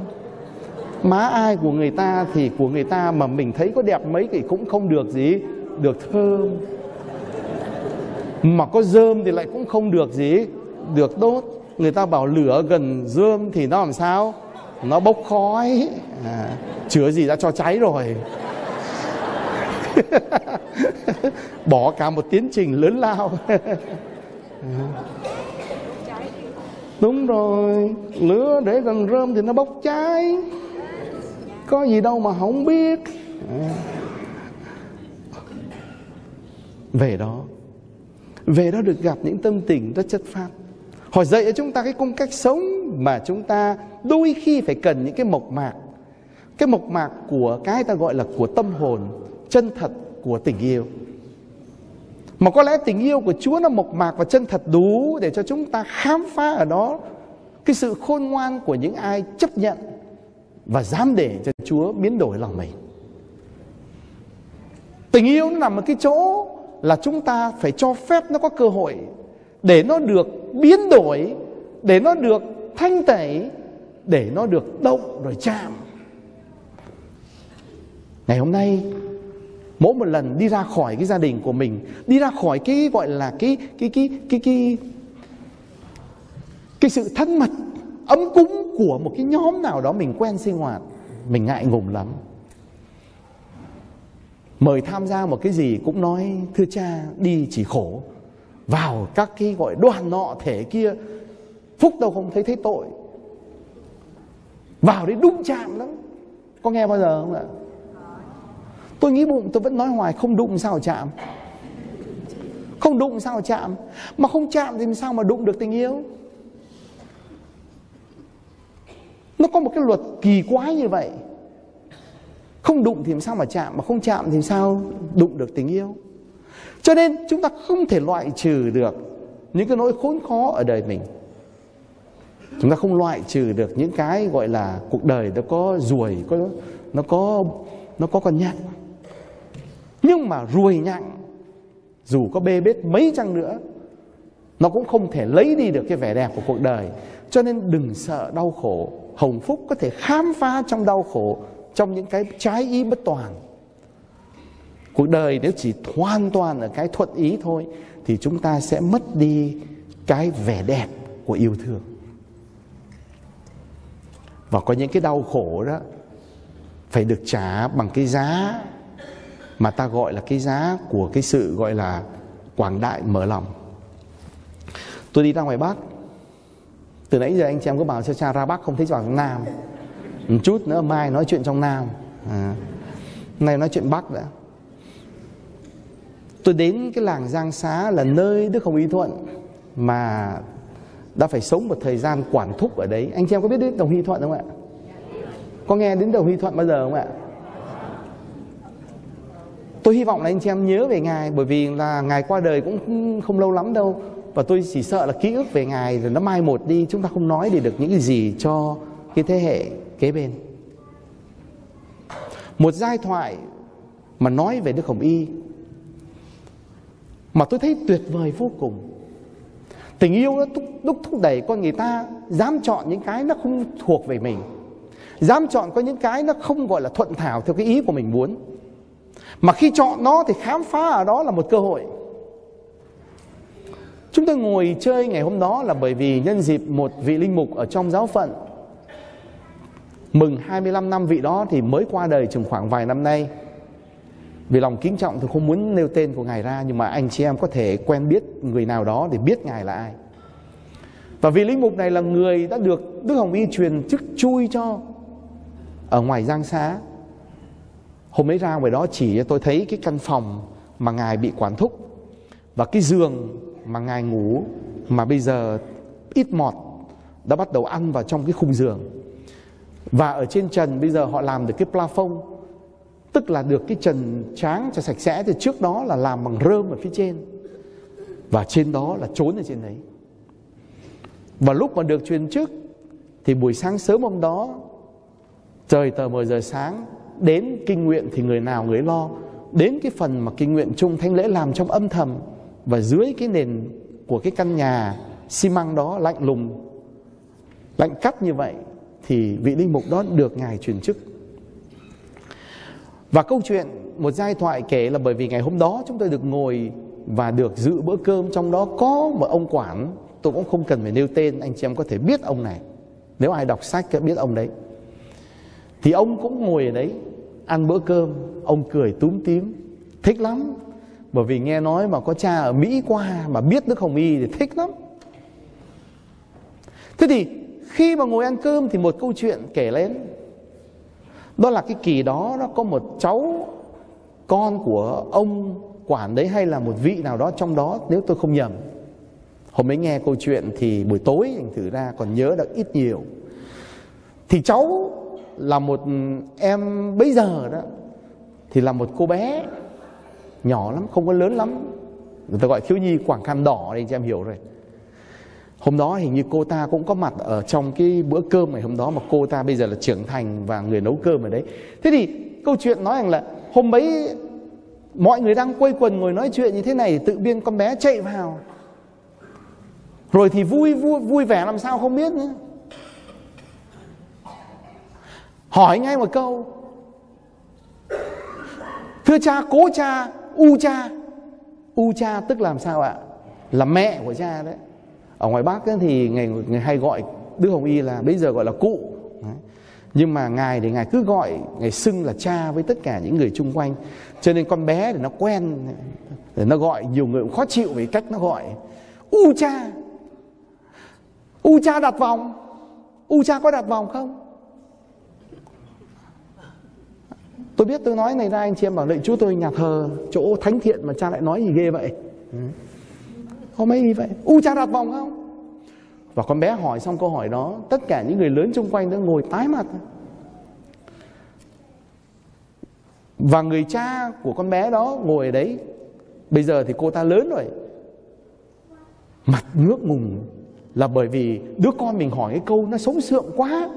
má ai của người ta thì của người ta mà mình thấy có đẹp mấy thì cũng không được gì. Được thơm. Mà có dơm thì lại cũng không được gì. Được đốt người ta bảo lửa gần dơm thì nó làm sao? Nó bốc khói. À, chứa gì đã cho cháy rồi. [laughs] Bỏ cả một tiến trình lớn lao. [laughs] Đúng rồi. Lửa để gần rơm thì nó bốc cháy có gì đâu mà không biết. Về đó về đó được gặp những tâm tình rất chất phát họ dạy cho chúng ta cái cung cách sống mà chúng ta đôi khi phải cần những cái mộc mạc. Cái mộc mạc của cái ta gọi là của tâm hồn, chân thật của tình yêu. Mà có lẽ tình yêu của Chúa nó mộc mạc và chân thật đủ để cho chúng ta khám phá ở đó cái sự khôn ngoan của những ai chấp nhận và dám để cho Chúa biến đổi lòng mình. Tình yêu nó nằm ở cái chỗ là chúng ta phải cho phép nó có cơ hội để nó được biến đổi, để nó được thanh tẩy, để nó được động rồi chạm. Ngày hôm nay mỗi một lần đi ra khỏi cái gia đình của mình, đi ra khỏi cái gọi là cái cái cái cái cái cái sự thân mật ấm cúng của một cái nhóm nào đó mình quen sinh hoạt mình ngại ngùng lắm. Mời tham gia một cái gì cũng nói, thưa cha, đi chỉ khổ. Vào các cái gọi đoàn nọ thể kia, phúc đâu không thấy thấy tội. Vào đấy đụng chạm lắm. Có nghe bao giờ không ạ? Tôi nghĩ bụng tôi vẫn nói hoài, không đụng sao chạm? Không đụng sao chạm? Mà không chạm thì sao mà đụng được tình yêu? Nó có một cái luật kỳ quái như vậy. Không đụng thì sao mà chạm, mà không chạm thì sao đụng được tình yêu? Cho nên chúng ta không thể loại trừ được những cái nỗi khốn khó ở đời mình. Chúng ta không loại trừ được những cái gọi là cuộc đời nó có ruồi, có, nó có nó có con nhặng nhưng mà ruồi nhặng dù có bê bết mấy chăng nữa, nó cũng không thể lấy đi được cái vẻ đẹp của cuộc đời. Cho nên đừng sợ đau khổ hồng phúc có thể khám phá trong đau khổ, trong những cái trái ý bất toàn. Cuộc đời nếu chỉ hoàn toàn ở cái thuận ý thôi, thì chúng ta sẽ mất đi cái vẻ đẹp của yêu thương. Và có những cái đau khổ đó, phải được trả bằng cái giá mà ta gọi là cái giá của cái sự gọi là quảng đại mở lòng. Tôi đi ra ngoài bắc từ nãy giờ anh chị em có bảo cho cha ra bắc không thấy vào nam. Một chút nữa, mai nói chuyện trong nam. À. nay nói chuyện bắc đã. Tôi đến cái làng giang xá là nơi đức hồng y thuận mà đã phải sống một thời gian quản thúc ở đấy. Anh chị em có biết đến đồng hy thuận không ạ? Có nghe đến đồng hy thuận bao giờ không ạ? Tôi hy vọng là anh chị em nhớ về ngài, bởi vì là ngài qua đời cũng không lâu lắm đâu và tôi chỉ sợ là ký ức về ngài rồi nó mai một đi chúng ta không nói để được những cái gì cho cái thế hệ kế bên. Một giai thoại mà nói về đức hồng y mà tôi thấy tuyệt vời vô cùng. Tình yêu nó thúc, đúc thúc đẩy con người ta dám chọn những cái nó không thuộc về mình dám chọn có những cái nó không gọi là thuận thảo theo cái ý của mình muốn. Mà khi chọn nó thì khám phá ở đó là một cơ hội. Chúng tôi ngồi chơi ngày hôm đó là bởi vì nhân dịp một vị linh mục ở trong giáo phận. Mừng 25 năm vị đó thì mới qua đời chừng khoảng vài năm nay. Vì lòng kính trọng thì không muốn nêu tên của Ngài ra, Nhưng mà anh chị em có thể quen biết người nào đó để biết Ngài là ai. Và vị linh mục này là người đã được Đức Hồng Y truyền chức chui cho Ở ngoài Giang Xá. Hôm ấy ra ngoài đó chỉ cho tôi thấy cái căn phòng mà Ngài bị quản thúc Và cái giường mà ngài ngủ, mà bây giờ ít mọt, đã bắt đầu ăn vào trong cái khung giường. Và ở trên trần bây giờ họ làm được cái plafond, tức là được cái trần tráng cho sạch sẽ, thì trước đó là làm bằng rơm ở phía trên. Và trên đó là trốn ở trên đấy. Và lúc mà được truyền chức thì buổi sáng sớm hôm đó, trời tờ mờ giờ sáng, đến kinh nguyện thì người nào người lo, đến cái phần mà kinh nguyện chung thánh lễ làm trong âm thầm và dưới cái nền của cái căn nhà xi măng đó lạnh lùng, lạnh cắt như vậy, thì vị linh mục đó được ngài truyền chức. Và câu chuyện một giai thoại kể là bởi vì ngày hôm đó chúng tôi được ngồi và được dự bữa cơm trong đó có một ông quản. Tôi cũng không cần phải nêu tên, anh chị em có thể biết ông này. Nếu ai đọc sách biết ông đấy. Thì ông cũng ngồi ở đấy ăn bữa cơm, ông cười túm tím. Thích lắm bởi vì nghe nói mà có cha ở Mỹ qua, mà biết Đức Hồng Y thì thích lắm. Thế thì khi mà ngồi ăn cơm thì một câu chuyện kể lên. Đó là cái kỳ đó nó có một cháu con của ông quản đấy hay là một vị nào đó trong đó, nếu tôi không nhầm. Hôm ấy nghe câu chuyện thì buổi tối anh thử ra, còn nhớ được ít nhiều. Thì cháu là một, em, bây giờ đó, thì là một cô bé nhỏ lắm, không có lớn lắm. Người ta gọi thiếu nhi quảng khăn đỏ đây cho em hiểu rồi. Hôm đó hình như cô ta cũng có mặt ở trong cái bữa cơm ngày hôm đó mà cô ta bây giờ là trưởng thành và người nấu cơm ở đấy. Thế thì câu chuyện nói rằng là hôm ấy mọi người đang quây quần ngồi nói chuyện như thế này, tự biên con bé chạy vào. Rồi thì vui vui vui vẻ làm sao không biết nữa. Hỏi ngay một câu. Thưa cha, cố cha u cha. U cha tức làm sao ạ? Là mẹ của cha đấy. Ở ngoài bắc ấy, thì ngày, ngày hay gọi đức hồng y là bây giờ gọi là cụ. Đấy. nhưng mà ngài thì ngài cứ gọi ngài xưng là cha với tất cả những người chung quanh. Cho nên con bé thì nó quen để nó gọi nhiều người cũng khó chịu về cách nó gọi. U cha. U cha đặt vòng. U cha có đặt vòng không? Tôi biết tôi nói này ra, anh chị em bảo lệnh chú tôi nhà thờ, chỗ thánh thiện mà cha lại nói gì ghê vậy? Ừ. Hôm ấy vậy? U cha đặt vòng không? Và con bé hỏi xong câu hỏi đó, tất cả những người lớn xung quanh đã ngồi tái mặt. Và người cha của con bé đó ngồi ở đấy. Bây giờ thì cô ta lớn rồi. Mặt ngước ngùng là bởi vì đứa con mình hỏi cái câu nó sống sượng quá.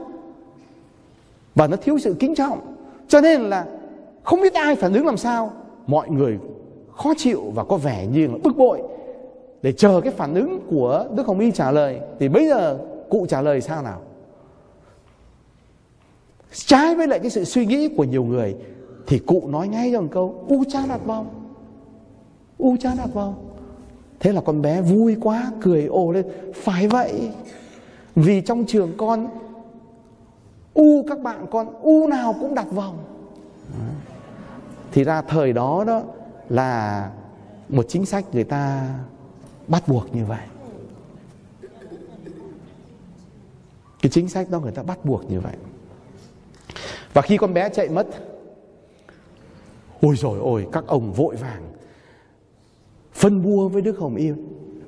Và nó thiếu sự kính trọng. Cho nên là không biết ai phản ứng làm sao. Mọi người khó chịu và có vẻ như là bức bội. Để chờ cái phản ứng của Đức Hồng Y trả lời, thì bây giờ cụ trả lời sao nào? Trái với lại cái sự suy nghĩ của nhiều người, thì cụ nói ngay cho một câu, u cha đặt vòng u cha đặt vòng thế là con bé vui quá, cười ồ lên, phải vậy, vì trong trường con, u các bạn con, u nào cũng đặt vòng thì ra thời đó đó là một chính sách người ta bắt buộc như vậy. Cái chính sách đó người ta bắt buộc như vậy. Và khi con bé chạy mất, ôi rồi ôi, các ông vội vàng phân bua với đức hồng yêu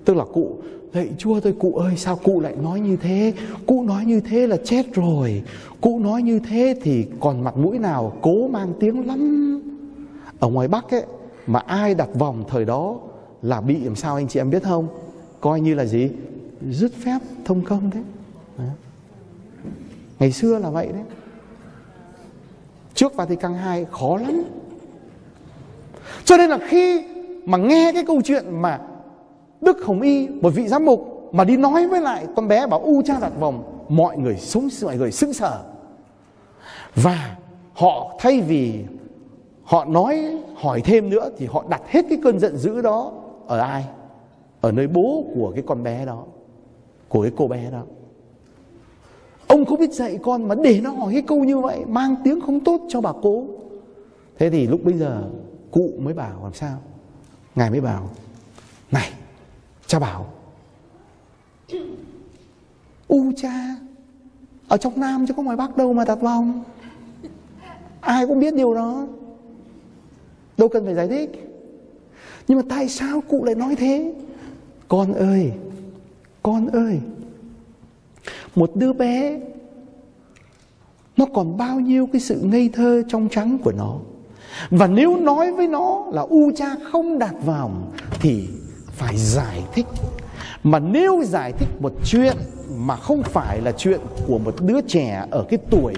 tức là cụ lạy chúa tôi cụ ơi, sao cụ lại nói như thế? Cụ nói như thế là chết rồi. Cụ nói như thế thì còn mặt mũi nào cố mang tiếng lắm ở ngoài bắc ấy, mà ai đặt vòng thời đó là bị làm sao anh chị em biết không? Coi như là gì? Dứt phép, thông công đấy. Ngày xưa là vậy đấy. Trước Vatican II khó lắm. Cho nên là khi mà nghe cái câu chuyện mà Đức Hồng Y, một vị giám mục, mà đi nói với lại con bé bảo, u, cha đặt vòng. Mọi người sống mọi người sững sờ. Và họ thay vì họ nói, hỏi thêm nữa thì họ đặt hết cái cơn giận dữ đó ở ai? Ở nơi bố của cái con bé đó, của cái cô bé đó. Ông không biết dạy con mà để nó hỏi cái câu như vậy, mang tiếng không tốt cho bà cố thế thì lúc bây giờ, cụ mới bảo làm sao? Ngài mới bảo, này, cha bảo, u cha, ở trong nam chứ có ngoài bắc đâu mà đặt vòng ai cũng biết điều đó đâu cần phải giải thích. Nhưng mà tại sao cụ lại nói thế? Con ơi con ơi, một đứa bé, nó còn bao nhiêu cái sự ngây thơ trong trắng của nó? Và nếu nói với nó là u cha không đạt vào thì phải giải thích. Mà nếu giải thích một chuyện mà không phải là chuyện của một đứa trẻ ở cái tuổi